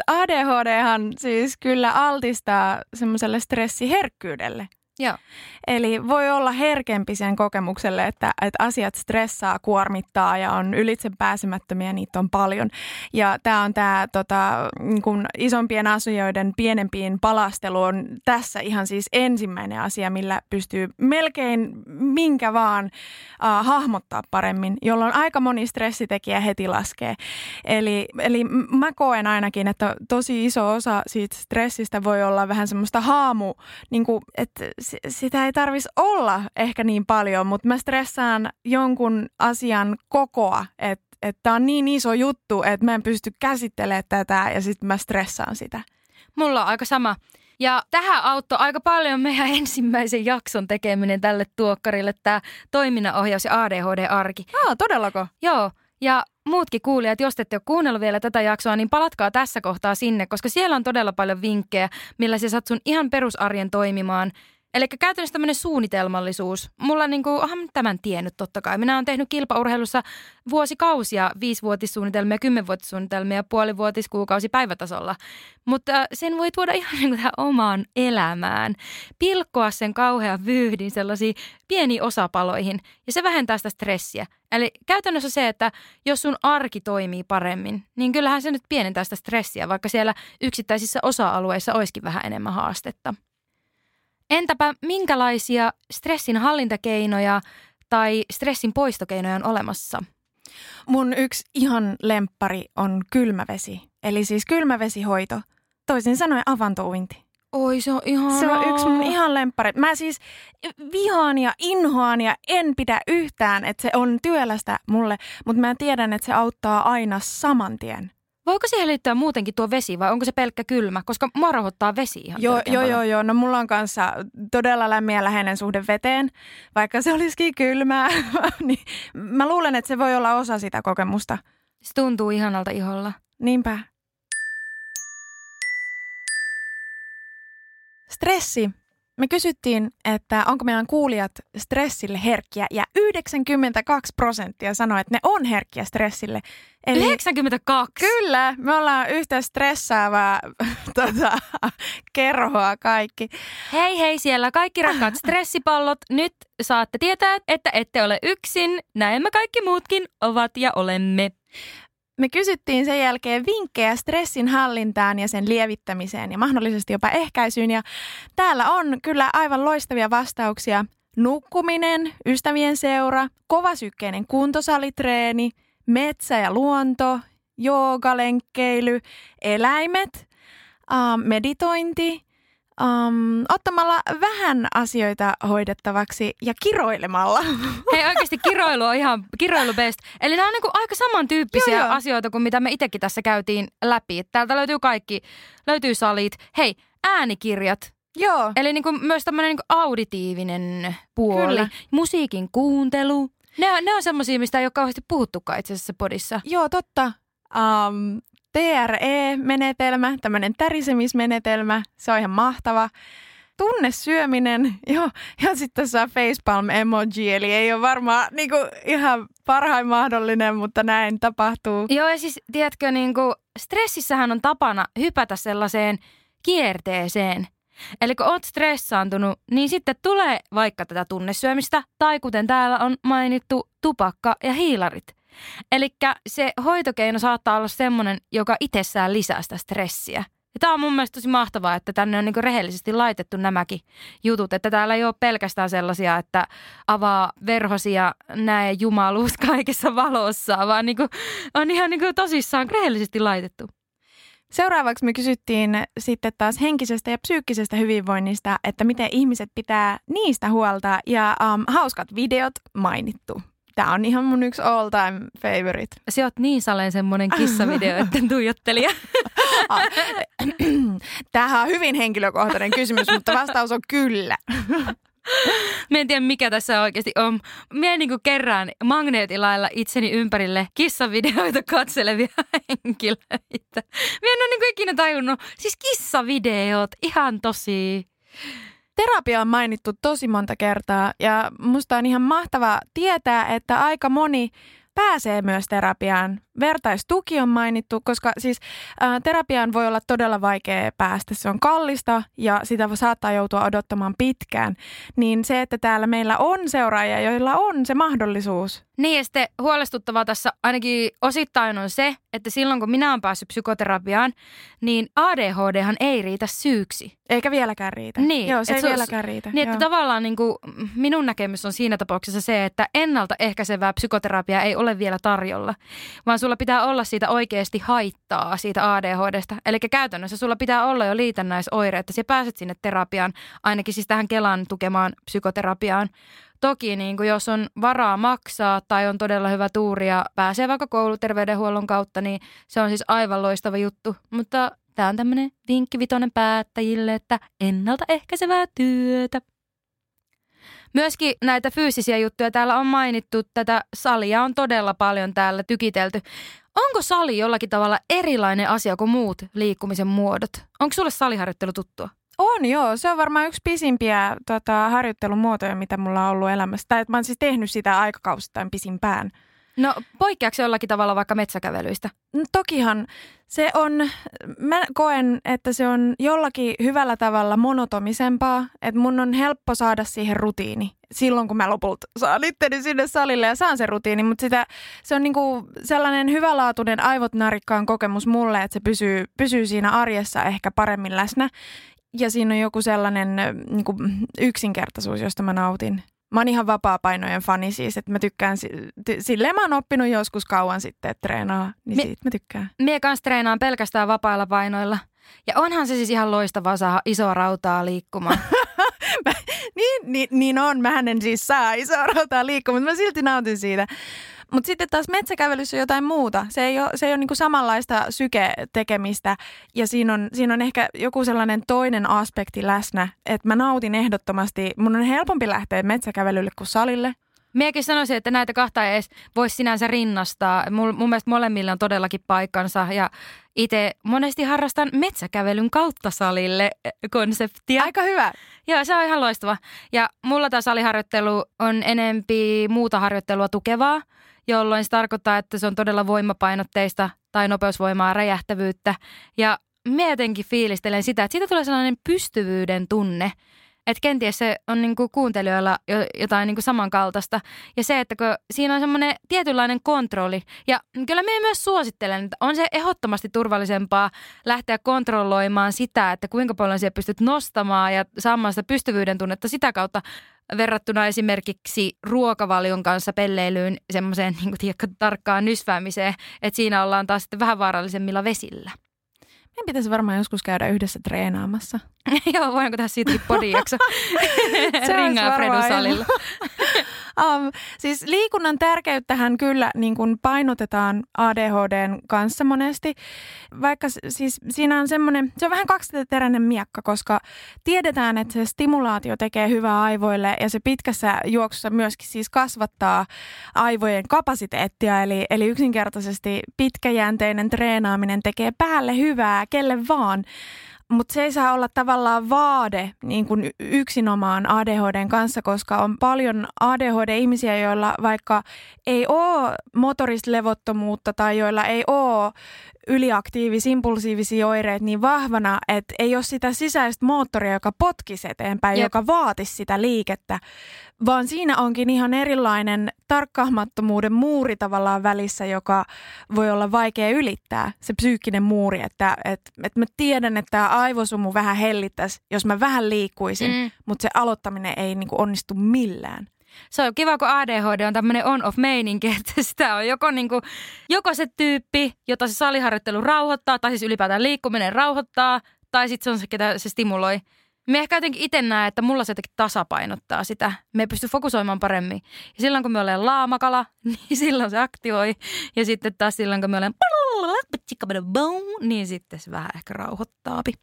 ADHDhan siis kyllä altistaa semmoiselle stressiherkkyydelle. Joo. Eli voi olla herkempi sen kokemukselle, että, että asiat stressaa, kuormittaa ja on ylitse pääsemättömiä, niitä on paljon. Ja tämä on tämä tota, niin kun isompien asioiden pienempiin palastelu on tässä ihan siis ensimmäinen asia, millä pystyy melkein minkä vaan uh, hahmottaa paremmin, jolloin aika moni stressitekijä heti laskee. Eli, eli mä koen ainakin, että tosi iso osa siitä stressistä voi olla vähän semmoista haamu, niin kuin, että sitä ei tarvis olla ehkä niin paljon, mutta mä stressaan jonkun asian kokoa, että että tää on niin iso juttu, että mä en pysty käsittelemään tätä ja sitten mä stressaan sitä. Mulla on aika sama. Ja tähän auttoi aika paljon meidän ensimmäisen jakson tekeminen tälle tuokkarille, tämä toiminnanohjaus ja ADHD-arki. Aa, todellako? Joo, ja muutkin kuulijat, jos ette ole kuunnellut vielä tätä jaksoa, niin palatkaa tässä kohtaa sinne, koska siellä on todella paljon vinkkejä, millä sä saat sun ihan perusarjen toimimaan. Eli käytännössä tämmöinen suunnitelmallisuus. Mulla niinku, onhan mä tämän tiennyt totta kai. Minä olen tehnyt kilpaurheilussa vuosikausia viisivuotissuunnitelmia, kymmenvuotissuunnitelmia, puolivuotis, kuukausi, päivätasolla. Mutta äh, sen voi tuoda ihan [LAUGHS] niin kuin tähän omaan elämään. Pilkkoa sen kauhean vyyhdin sellaisiin pieniin osapaloihin ja se vähentää sitä stressiä. Eli käytännössä se, että jos sun arki toimii paremmin, niin kyllähän se nyt pienentää sitä stressiä, vaikka siellä yksittäisissä osa-alueissa olisikin vähän enemmän haastetta. Entäpä minkälaisia stressin hallintakeinoja tai stressin poistokeinoja on olemassa? Mun yksi ihan lemppari on kylmävesi, eli siis kylmävesihoito. Toisin sanoen avantouinti. Oi, se on ihan Se on yksi mun ihan lemppari. Mä siis vihaan ja inhoan ja en pidä yhtään, että se on työlästä mulle, mutta mä tiedän, että se auttaa aina saman tien. Voiko siihen liittyä muutenkin tuo vesi vai onko se pelkkä kylmä? Koska mua rauhoittaa vesi ihan Joo, joo, joo, joo. No mulla on kanssa todella lämmin ja läheinen suhde veteen, vaikka se olisikin kylmää. [LAUGHS] niin mä luulen, että se voi olla osa sitä kokemusta. Se tuntuu ihanalta iholla. Niinpä. Stressi. Me kysyttiin, että onko meidän kuulijat stressille herkkiä ja 92 prosenttia sanoi, että ne on herkkiä stressille. Eli 92. kyllä, me ollaan yhtä stressaavaa [LAUGHS] tota, kerhoa kaikki. Hei hei siellä kaikki rakkaat [LAUGHS] stressipallot. Nyt saatte tietää, että ette ole yksin. Näin me kaikki muutkin ovat ja olemme. Me kysyttiin sen jälkeen vinkkejä stressin hallintaan ja sen lievittämiseen ja mahdollisesti jopa ehkäisyyn. Ja täällä on kyllä aivan loistavia vastauksia. Nukkuminen, ystävien seura, kovasykkeinen kuntosalitreeni, metsä ja luonto, joogalenkeily, eläimet, meditointi, ähm, ottamalla vähän asioita hoidettavaksi ja kiroilemalla. [LAUGHS] Hei oikeasti kiroilu on ihan kiroilu best. Eli nämä on niinku aika samantyyppisiä Joo, joo. asioita kuin mitä me itsekin tässä käytiin läpi. Täältä löytyy kaikki, löytyy salit. Hei, äänikirjat. Joo. Eli niinku myös tämmöinen niinku auditiivinen puoli. Kyllä. Musiikin kuuntelu. Ne on, ne on semmoisia, mistä ei ole kauheasti puhuttukaan itse asiassa podissa. Joo, totta. Um, TRE-menetelmä, tämmöinen tärisemismenetelmä, se on ihan mahtava. Tunnesyöminen, joo, [LAUGHS] ja sitten tässä on facepalm-emoji, eli ei ole varmaan niinku, ihan parhain mahdollinen, mutta näin tapahtuu. Joo, ja siis tiedätkö, niin kuin, stressissähän on tapana hypätä sellaiseen kierteeseen. Eli kun oot stressaantunut, niin sitten tulee vaikka tätä tunnesyömistä, tai kuten täällä on mainittu, tupakka ja hiilarit. Eli se hoitokeino saattaa olla semmoinen, joka itsessään lisää sitä stressiä. Ja tämä on mun mielestä tosi mahtavaa, että tänne on niin rehellisesti laitettu nämäkin jutut, että täällä ei ole pelkästään sellaisia, että avaa verhosi ja näe jumaluus [LAUGHS] kaikessa valossa, vaan niin on ihan niin tosissaan rehellisesti laitettu. Seuraavaksi me kysyttiin sitten taas henkisestä ja psyykkisestä hyvinvoinnista, että miten ihmiset pitää niistä huolta, ja um, hauskat videot mainittu. Tämä on ihan mun yksi all time favorite. Se oot niin saleen semmoinen kissavideo, [LAUGHS] että tuijottelija. [CLEARS THROAT] Tämähän on hyvin henkilökohtainen kysymys, mutta vastaus on kyllä. [LAUGHS] Mä en tiedä, mikä tässä oikeasti on. Mä niin kerran magneetilailla itseni ympärille kissavideoita katselevia [LAUGHS] henkilöitä. Mä en ole niin ikinä tajunnut. Siis kissavideot, ihan tosi. Terapia on mainittu tosi monta kertaa ja musta on ihan mahtava tietää, että aika moni pääsee myös terapiaan. Vertaistuki on mainittu, koska siis ää, terapiaan voi olla todella vaikea päästä. Se on kallista ja sitä saattaa joutua odottamaan pitkään. Niin se, että täällä meillä on seuraajia, joilla on se mahdollisuus. Niin ja sitten huolestuttavaa tässä ainakin osittain on se, että silloin kun minä olen päässyt psykoterapiaan, niin ADHDhan ei riitä syyksi. Eikä vieläkään riitä. Niin, Joo, se ei se vieläkään riitä. Niin, että tavallaan niin kuin, minun näkemys on siinä tapauksessa se, että ennaltaehkäisevää psykoterapiaa ei ole vielä tarjolla, vaan sulla pitää olla siitä oikeasti haittaa siitä ADHDsta. Eli käytännössä sulla pitää olla jo liitännäisoire, että sä pääset sinne terapiaan, ainakin siis tähän Kelan tukemaan psykoterapiaan. Toki niin kuin jos on varaa maksaa tai on todella hyvä tuuri ja pääsee vaikka kouluterveydenhuollon kautta, niin se on siis aivan loistava juttu. Mutta tämä on tämmöinen vinkkivitoinen päättäjille, että ennaltaehkäisevää työtä. Myöskin näitä fyysisiä juttuja täällä on mainittu. Tätä salia on todella paljon täällä tykitelty. Onko sali jollakin tavalla erilainen asia kuin muut liikkumisen muodot? Onko sulle saliharjoittelu tuttua? On joo, se on varmaan yksi pisimpiä tota, harjoittelumuotoja, mitä mulla on ollut elämässä. Tai että mä oon siis tehnyt sitä aikakausittain pisimpään. No poikkeako se jollakin tavalla vaikka metsäkävelyistä? No, tokihan se on, mä koen, että se on jollakin hyvällä tavalla monotomisempaa, että mun on helppo saada siihen rutiini silloin, kun mä lopulta saan itteni sinne salille ja saan sen rutiini, mutta sitä, se on niinku sellainen hyvälaatuinen aivot narikkaan kokemus mulle, että se pysyy, pysyy siinä arjessa ehkä paremmin läsnä ja siinä on joku sellainen niinku yksinkertaisuus, josta mä nautin. Mä oon ihan vapaa-painojen fani siis, että mä tykkään, silleen mä oon oppinut joskus kauan sitten, että treenaa, niin siitä mä tykkään. Mie kanssa treenaan pelkästään vapailla painoilla. Ja onhan se siis ihan loistava saada isoa rautaa liikkumaan. [LAUGHS] niin, niin, niin on. Mä en siis saa isoa rautaa liikkumaan, mutta mä silti nautin siitä. Mutta sitten taas metsäkävelyssä on jotain muuta. Se ei ole, se ei ole niinku samanlaista syke-tekemistä ja siinä on, siinä on ehkä joku sellainen toinen aspekti läsnä, että mä nautin ehdottomasti. Mun on helpompi lähteä metsäkävelylle kuin salille. Miekin sanoisin, että näitä kahta ei edes voisi sinänsä rinnastaa. Mun, mun mielestä molemmilla on todellakin paikkansa ja itse monesti harrastan metsäkävelyn kautta salille eh, konseptia. Aika hyvä. Joo, se on ihan loistava. Ja mulla tämä saliharjoittelu on enempi muuta harjoittelua tukevaa jolloin se tarkoittaa, että se on todella voimapainotteista tai nopeusvoimaa, räjähtävyyttä. Ja mietenkin fiilistelen sitä, että siitä tulee sellainen pystyvyyden tunne, että kenties se on niinku kuuntelijoilla jotain niinku samankaltaista. Ja se, että kun siinä on semmoinen tietynlainen kontrolli. Ja kyllä me myös suosittelen, että on se ehdottomasti turvallisempaa lähteä kontrolloimaan sitä, että kuinka paljon siellä pystyt nostamaan ja saamaan sitä pystyvyyden tunnetta sitä kautta verrattuna esimerkiksi ruokavalion kanssa pelleilyyn semmoiseen niin tarkkaan nysväämiseen, että siinä ollaan taas sitten vähän vaarallisemmilla vesillä. Meidän pitäisi varmaan joskus käydä yhdessä treenaamassa. [LAUGHS] Joo, voinko tehdä siitäkin podijakso? [LAUGHS] Ringaa Fredun salilla. [LAUGHS] um, siis liikunnan tärkeyttähän kyllä niin kuin painotetaan ADHDn kanssa monesti, vaikka siis siinä on semmoinen, se on vähän kaksiteräinen miekka, koska tiedetään, että se stimulaatio tekee hyvää aivoille ja se pitkässä juoksussa myöskin siis kasvattaa aivojen kapasiteettia, eli, eli yksinkertaisesti pitkäjänteinen treenaaminen tekee päälle hyvää kelle vaan. Mutta se ei saa olla tavallaan vaade niin kuin yksinomaan ADHDn kanssa, koska on paljon ADHD-ihmisiä, joilla vaikka ei ole motorista levottomuutta tai joilla ei ole yliaktiivisia, impulsiivisia oireita niin vahvana, että ei ole sitä sisäistä moottoria, joka potkisi eteenpäin, Jep. joka vaatisi sitä liikettä, vaan siinä onkin ihan erilainen tarkkaamattomuuden muuri tavallaan välissä, joka voi olla vaikea ylittää, se psyykkinen muuri, että, että, että mä tiedän, että tämä aivosumu vähän hellittäisi, jos mä vähän liikkuisin, mm. mutta se aloittaminen ei niin kuin onnistu millään se on kiva, kun ADHD on tämmöinen on-off-meininki, [LAUGHS] että sitä on joko, niin kuin, joko se tyyppi, jota se saliharjoittelu rauhoittaa, tai siis ylipäätään liikkuminen rauhoittaa, tai sitten se on se, ketä se stimuloi. Me ehkä jotenkin itse näen, että mulla se jotenkin tasapainottaa sitä. Me ei pysty fokusoimaan paremmin. Ja silloin kun me ollaan laamakala, [LAUGHS] niin silloin se aktivoi. Ja sitten taas silloin kun me ollaan niin sitten se vähän ehkä rauhoittaapi.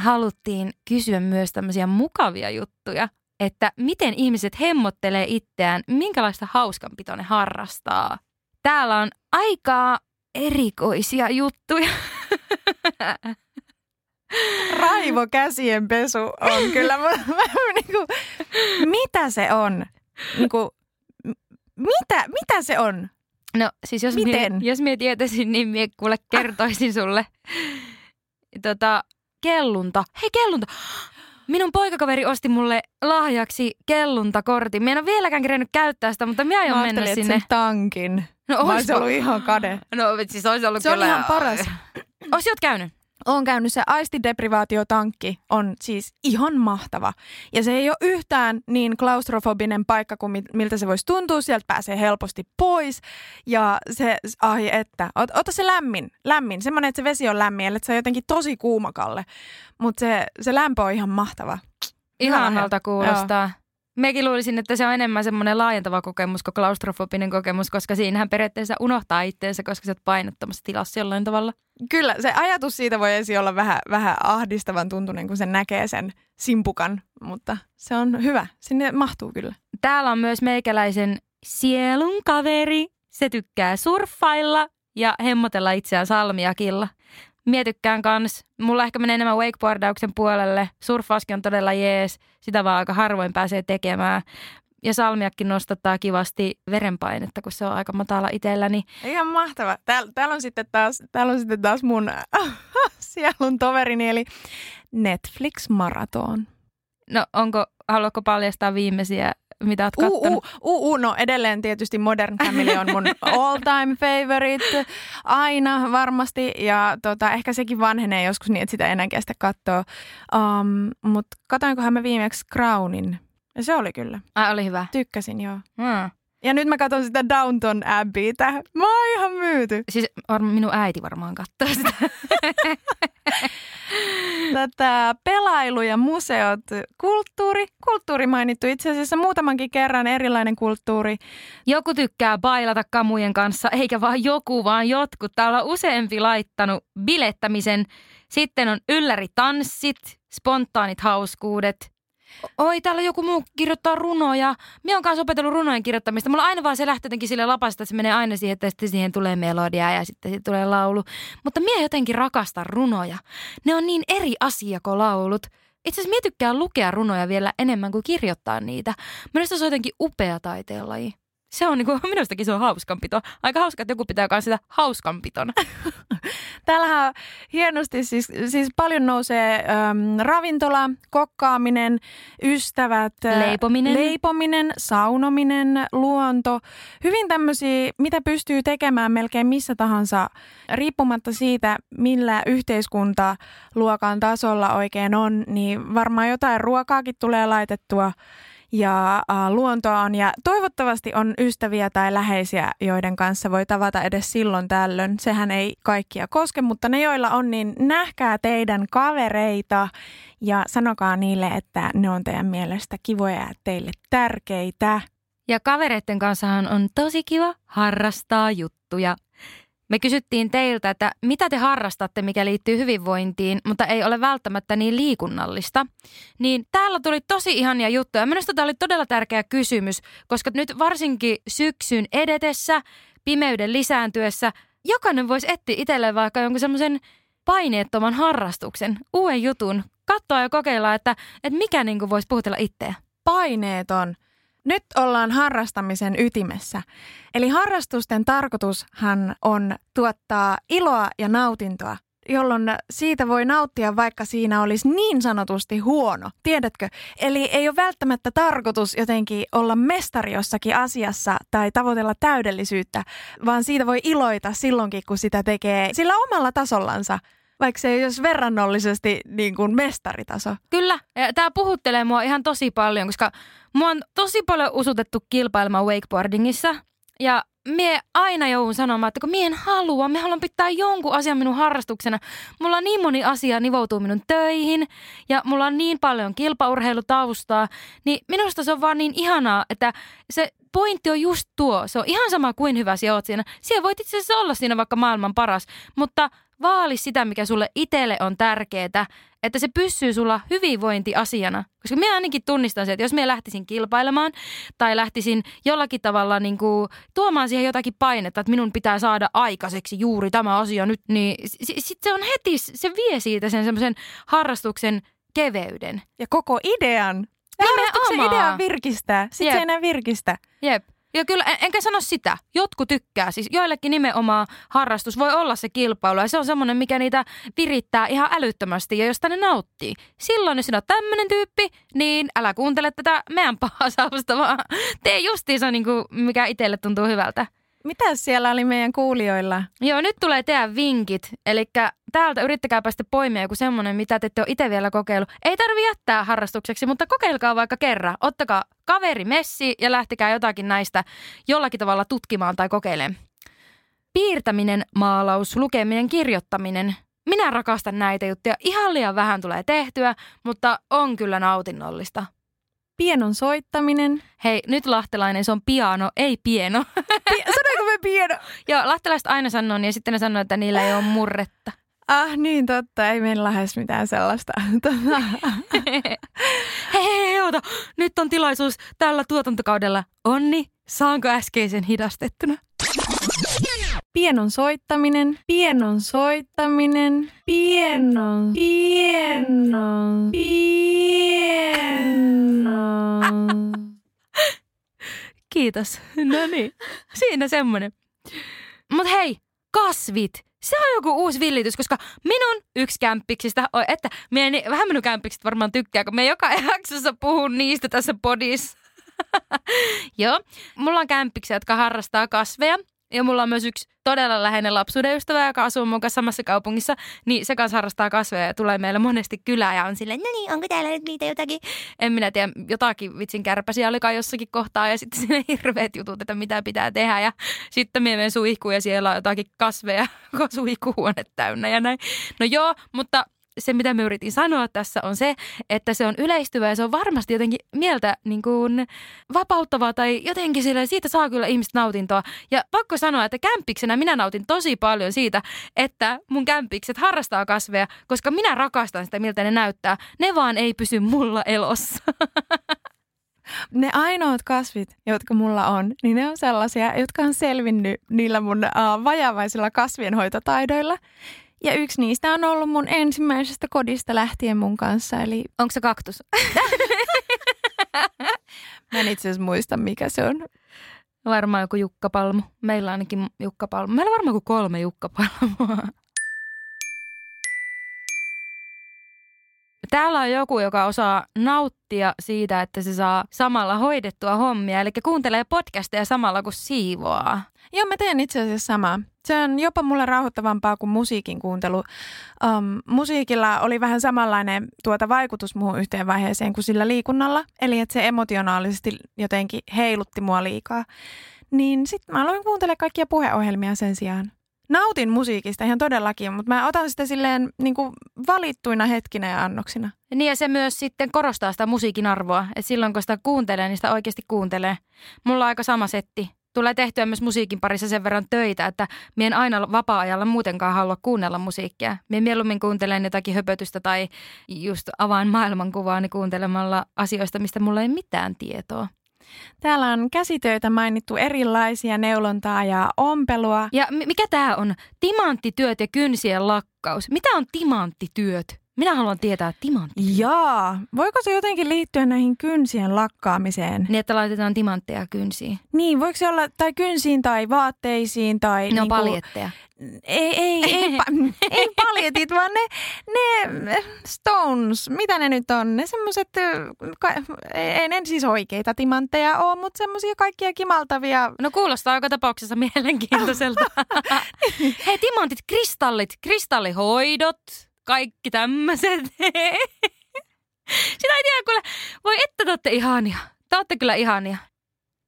Haluttiin kysyä myös tämmöisiä mukavia juttuja, että miten ihmiset hemmottelee itseään, minkälaista hauskanpitoa ne harrastaa. Täällä on aika erikoisia juttuja. Raivo käsien pesu on kyllä, mä, mä, niinku, mitä se on? Niinku, mitä, mitä se on? No siis jos Miten? Mie, jos mie tietäisin, niin mie kuule kertoisin sulle. Tota, kellunta. Hei kellunta! Minun poikakaveri osti mulle lahjaksi kelluntakortin. Mä en ole vieläkään kerennyt käyttää sitä, mutta mä aion mä mennä sinne. sen tankin. No, olisi ollut ihan kade. No siis olisi ollut Se kyllä... on ihan paras. [CLEARS THROAT] Oot käynyt? Oon käynyt se aistideprivaatiotankki on siis ihan mahtava. Ja se ei ole yhtään niin klaustrofobinen paikka kuin miltä se voisi tuntua. Sieltä pääsee helposti pois. Ja se, ai että, ot, ota se lämmin, lämmin. Semmoinen, että se vesi on lämmin, että se on jotenkin tosi kuumakalle. Mutta se, se lämpö on ihan mahtava. Ihanalta kuulostaa. Joo. Mekin luulisin, että se on enemmän semmoinen laajentava kokemus kuin klaustrofobinen kokemus, koska siinähän periaatteessa unohtaa itseensä, koska sä oot painottomassa tilassa jollain tavalla. Kyllä, se ajatus siitä voi ensin olla vähän, vähän ahdistavan tuntunen, kun sen näkee sen simpukan, mutta se on hyvä. Sinne mahtuu kyllä. Täällä on myös meikäläisen sielun kaveri. Se tykkää surffailla ja hemmotella itseään salmiakilla. Mietykkään kans. Mulla ehkä menee enemmän wakeboardauksen puolelle. Surffauskin on todella jees. Sitä vaan aika harvoin pääsee tekemään. Ja salmiakki nostattaa kivasti verenpainetta, kun se on aika matala itselläni. Ihan mahtava. Täällä, täällä, on, sitten taas, täällä on sitten taas mun [LAUGHS] sielun toverini, eli Netflix Marathon. No onko, haluatko paljastaa viimeisiä mitä oot kattonut? Uh, uh, uh, no edelleen tietysti Modern Family on mun [LAUGHS] all time favorite. Aina varmasti. Ja tota, ehkä sekin vanhenee joskus niin, että sitä enää kestä katsoa. Um, Mutta katoinkohan mä viimeksi Crownin. Ja se oli kyllä. Ai, oli hyvä. Tykkäsin, joo. Hmm. Ja nyt mä katson sitä Downton Abbeytä. Mä oon ihan myyty. Siis minun äiti varmaan katsoo sitä. [LAUGHS] Tätä pelailu ja museot, kulttuuri. Kulttuuri mainittu itse asiassa muutamankin kerran erilainen kulttuuri. Joku tykkää bailata kamujen kanssa, eikä vaan joku, vaan jotkut. Täällä on useampi laittanut bilettämisen. Sitten on ylläri-tanssit, spontaanit hauskuudet, Oi, täällä joku muu kirjoittaa runoja. Minä olen kanssa opetellut runojen kirjoittamista. Mulla aina vaan se lähtee jotenkin sille lapasta, että se menee aina siihen, että sitten siihen tulee melodia ja sitten siihen tulee laulu. Mutta minä jotenkin rakastan runoja. Ne on niin eri asia kuin laulut. Itse asiassa minä tykkään lukea runoja vielä enemmän kuin kirjoittaa niitä. Minusta se on jotenkin upea taiteenlaji. Se on niinku, minustakin se on hauskanpito. Aika hauska, että joku pitää myös sitä hauskanpitona. [LAUGHS] Täällähän on hienosti, siis, siis paljon nousee äm, ravintola, kokkaaminen, ystävät. Leipominen. Leipominen, saunominen, luonto. Hyvin tämmöisiä, mitä pystyy tekemään melkein missä tahansa, riippumatta siitä, millä yhteiskuntaluokan tasolla oikein on, niin varmaan jotain ruokaakin tulee laitettua ja äh, luontoa on. Ja toivottavasti on ystäviä tai läheisiä, joiden kanssa voi tavata edes silloin tällöin. Sehän ei kaikkia koske, mutta ne joilla on, niin nähkää teidän kavereita ja sanokaa niille, että ne on teidän mielestä kivoja ja teille tärkeitä. Ja kavereiden kanssahan on tosi kiva harrastaa juttuja me kysyttiin teiltä, että mitä te harrastatte, mikä liittyy hyvinvointiin, mutta ei ole välttämättä niin liikunnallista. Niin täällä tuli tosi ihania juttuja. Minusta tämä oli todella tärkeä kysymys, koska nyt varsinkin syksyn edetessä, pimeyden lisääntyessä, jokainen voisi etsiä itselleen vaikka jonkun semmoisen paineettoman harrastuksen, uuden jutun, katsoa ja kokeilla, että, että mikä niin voisi puhutella itseä. Paineeton. Nyt ollaan harrastamisen ytimessä. Eli harrastusten tarkoitushan on tuottaa iloa ja nautintoa, jolloin siitä voi nauttia, vaikka siinä olisi niin sanotusti huono. Tiedätkö? Eli ei ole välttämättä tarkoitus jotenkin olla mestari jossakin asiassa tai tavoitella täydellisyyttä, vaan siitä voi iloita silloinkin, kun sitä tekee sillä omalla tasollansa vaikka se ei olisi verrannollisesti niin kuin mestaritaso. Kyllä, tämä puhuttelee mua ihan tosi paljon, koska mua on tosi paljon usutettu kilpailemaan wakeboardingissa. Ja mie aina joudun sanomaan, että kun mie en halua, me haluan pitää jonkun asian minun harrastuksena. Mulla on niin moni asia nivoutuu minun töihin ja mulla on niin paljon kilpaurheilutaustaa, niin minusta se on vaan niin ihanaa, että se pointti on just tuo. Se on ihan sama kuin hyvä sinä oot siinä. Siellä voit itse asiassa olla siinä vaikka maailman paras, mutta vaali sitä, mikä sulle itselle on tärkeää, että se pysyy sulla hyvinvointiasiana. Koska minä ainakin tunnistan se, että jos minä lähtisin kilpailemaan tai lähtisin jollakin tavalla niin kuin tuomaan siihen jotakin painetta, että minun pitää saada aikaiseksi juuri tämä asia nyt, niin sitten se on heti, se vie siitä sen semmoisen harrastuksen keveyden. Ja koko idean. Harrastuksen idea virkistää. Sitten se enää virkistä. Jep. Ja kyllä, en, enkä sano sitä. Jotkut tykkää. Siis joillekin nimenomaan harrastus voi olla se kilpailu. Ja se on semmoinen, mikä niitä virittää ihan älyttömästi ja josta ne nauttii. Silloin, jos sinä olet tämmöinen tyyppi, niin älä kuuntele tätä meidän pahasausta, [LAUGHS] vaan tee justiinsa niin kuin, mikä itselle tuntuu hyvältä. Mitä siellä oli meidän kuulijoilla? Joo, nyt tulee teidän vinkit. Eli täältä yrittäkääpä sitten poimia joku semmoinen, mitä te ette ole itse vielä kokeillut. Ei tarvi jättää harrastukseksi, mutta kokeilkaa vaikka kerran. Ottakaa kaveri messi ja lähtekää jotakin näistä jollakin tavalla tutkimaan tai kokeilemaan. Piirtäminen, maalaus, lukeminen, kirjoittaminen. Minä rakastan näitä juttuja. Ihan liian vähän tulee tehtyä, mutta on kyllä nautinnollista. Pienon soittaminen. Hei, nyt lahtelainen, se on piano, ei pieno. Pi- Sanoinko me pieno? [LAUGHS] Joo, lahtelaiset aina sanoo niin ja sitten ne sanoo, että niillä ei ole murretta. Ah, niin totta. Ei meillä lähes mitään sellaista. [LAUGHS] Tota, [LAUGHS] hei, hei, oota. Nyt on tilaisuus tällä tuotantokaudella. Onni, saanko äskeisen hidastettuna? Pienon soittaminen, pienon soittaminen, pienon, pienon, pienon. Kiitos. No niin, siinä semmonen. Mut hei, kasvit. Se on joku uusi villitys, koska minun yksi kämppiksistä, oi, että minä niin, vähän minun kämppikset varmaan tykkää, kun me joka [LAUGHS] jaksossa puhun niistä tässä podissa. [LAUGHS] Joo, mulla on kämppiksi, jotka harrastaa kasveja. Ja mulla on myös yksi todella läheinen lapsuuden ystävä, joka asuu mun kanssa samassa kaupungissa. Niin se kanssa harrastaa kasveja ja tulee meille monesti kylään ja on silleen, no niin, onko täällä nyt niitä jotakin? En minä tiedä, jotakin vitsin kärpäsiä olikaan jossakin kohtaa ja sitten sinne [LAUGHS] hirveät jutut, että mitä pitää tehdä. Ja sitten me menen suihkuun ja siellä on jotakin kasveja, [LAUGHS] suihkuhuone täynnä ja näin. No joo, mutta se, mitä me yritin sanoa tässä, on se, että se on yleistyvä ja se on varmasti jotenkin mieltä niin kuin vapauttavaa tai jotenkin sille, siitä saa kyllä ihmiset nautintoa. Ja pakko sanoa, että kämppiksenä minä nautin tosi paljon siitä, että mun kämppikset harrastaa kasveja, koska minä rakastan sitä, miltä ne näyttää. Ne vaan ei pysy mulla elossa. [LAUGHS] Ne ainoat kasvit, jotka mulla on, niin ne on sellaisia, jotka on selvinnyt niillä mun uh, vajavaisilla kasvienhoitotaidoilla. Ja yksi niistä on ollut mun ensimmäisestä kodista lähtien mun kanssa, eli Onko se kaktus? [LAUGHS] mä en itse asiassa muista, mikä se on. Varmaan joku jukkapalmu. Meillä on ainakin jukkapalmu. Meillä on varmaan joku kolme jukkapalmua. Täällä on joku, joka osaa nauttia siitä, että se saa samalla hoidettua hommia. Eli kuuntelee podcasteja samalla kun siivoaa. Joo, mä teen itse asiassa samaa. Se on jopa mulle rauhoittavampaa kuin musiikin kuuntelu. Um, musiikilla oli vähän samanlainen tuota vaikutus muuhun yhteen vaiheeseen kuin sillä liikunnalla. Eli että se emotionaalisesti jotenkin heilutti mua liikaa. Niin sitten mä aloin kuuntelemaan kaikkia puheohjelmia sen sijaan. Nautin musiikista ihan todellakin, mutta mä otan sitä silleen niin kuin valittuina hetkinä ja annoksina. Niin ja se myös sitten korostaa sitä musiikin arvoa. Että silloin kun sitä kuuntelee, niin sitä oikeasti kuuntelee. Mulla on aika sama setti. Tulee tehtyä myös musiikin parissa sen verran töitä, että mie en aina vapaa-ajalla muutenkaan halua kuunnella musiikkia. Mie mieluummin kuuntelen jotakin höpötystä tai just avaan maailmankuvaani kuuntelemalla asioista, mistä mulla ei mitään tietoa. Täällä on käsitöitä mainittu erilaisia, neulontaa ja ompelua. Ja mi- mikä tämä on? Timanttityöt ja kynsien lakkaus. Mitä on timanttityöt? Minä haluan tietää timantti. Jaa, voiko se jotenkin liittyä näihin kynsien lakkaamiseen? Niin, että laitetaan timantteja kynsiin. Niin, voiko se olla tai kynsiin tai vaatteisiin tai... Ne on niinku- paljetteja. Ei, ei, [LAUGHS] ei, pa, ei paljetit, vaan ne, ne stones, mitä ne nyt on? Ne semmoiset, ei ne siis oikeita timantteja ole, mutta semmoisia kaikkia kimaltavia. No kuulostaa joka tapauksessa mielenkiintoiselta. [LAUGHS] Hei, timantit, kristallit, kristallihoidot, kaikki tämmöiset. [LAUGHS] Sitä ei tiedä, kuule, voi että te olette ihania. Te olette kyllä ihania.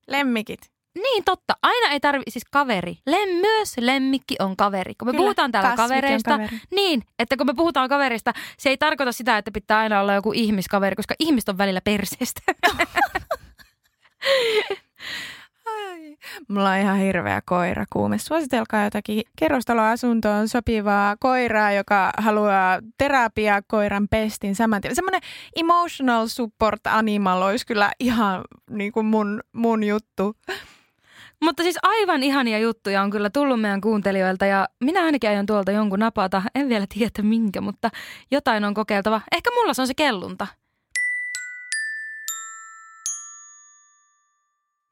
Lemmikit. Niin totta, aina ei tarvi, siis kaveri. Lem, myös lemmikki on kaveri. Kun me Kyllä, puhutaan täällä kavereista, kaveri. niin, että kun me puhutaan kaverista, se ei tarkoita sitä, että pitää aina olla joku ihmiskaveri, koska ihmiset on välillä perseestä. [LAUGHS] Ai. Mulla on ihan hirveä koira kuume. Suositelkaa jotakin kerrostaloasuntoon sopivaa koiraa, joka haluaa terapiaa koiran pestin saman tien. Semmoinen emotional support animal olisi kyllä ihan niin kuin mun, mun juttu. Mutta siis aivan ihania juttuja on kyllä tullut meidän kuuntelijoilta ja minä ainakin aion tuolta jonkun napata. En vielä tiedä minkä, mutta jotain on kokeiltava. Ehkä mulla se on se kellunta.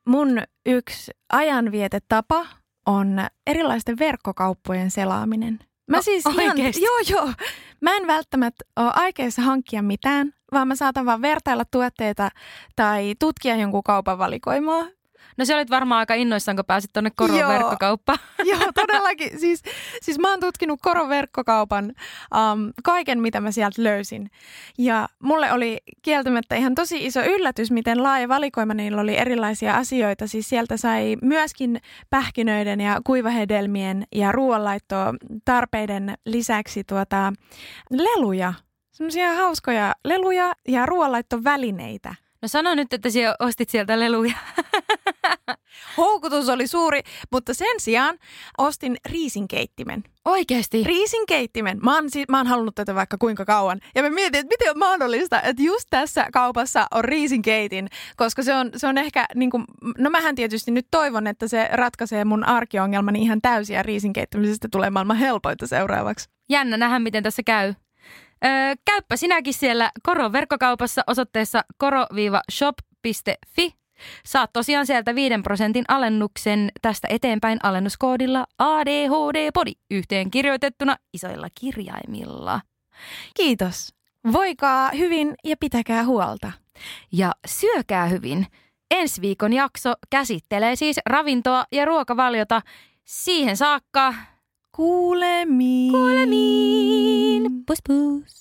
Mun yksi ajanvietetapa on erilaisten verkkokauppojen selaaminen. Mä O- siis ihan, joo joo, mä en välttämättä ole aikeissa hankkia mitään, vaan mä saatan vaan vertailla tuotteita tai tutkia jonkun kaupan valikoimaa. No se olit varmaan aika innoissaan, kun pääsit tuonne Koron Joo. verkkokauppaan. Joo, todellakin. Siis, siis mä oon tutkinut Koron verkkokaupan um, kaiken, mitä mä sieltä löysin. Ja mulle oli kieltämättä ihan tosi iso yllätys, miten laaja valikoima niillä oli erilaisia asioita. Siis sieltä sai myöskin pähkinöiden ja kuivahedelmien ja ruoanlaittoa tarpeiden lisäksi tuota, leluja. Semmoisia hauskoja leluja ja ruoanlaittovälineitä. No sano nyt, että sinä ostit sieltä leluja. [LAUGHS] [LAUGHS] Houkutus oli suuri, mutta sen sijaan ostin riisinkeittimen. Oikeesti? Riisinkeittimen. Mä oon, mä oon halunnut tätä vaikka kuinka kauan. Ja mä mietin, että miten on mahdollista, että just tässä kaupassa on riisinkeitin, koska se on, se on ehkä, niin kuin, no mähän tietysti nyt toivon, että se ratkaisee mun arkiongelmani ihan täysin ja riisinkeittämisestä tulee maailman helpointa seuraavaksi. Jännä nähdä, miten tässä käy. Öö, käyppä sinäkin siellä Koron verkkokaupassa osoitteessa koro-shop.fi. Saat tosiaan sieltä 5 prosentin alennuksen tästä eteenpäin alennuskoodilla ADHD-podi yhteen kirjoitettuna isoilla kirjaimilla. Kiitos. Voikaa hyvin ja pitäkää huolta. Ja syökää hyvin. Ensi viikon jakso käsittelee siis ravintoa ja ruokavaliota. Siihen saakka Kuulemiin. kuulemiin. Pus pus.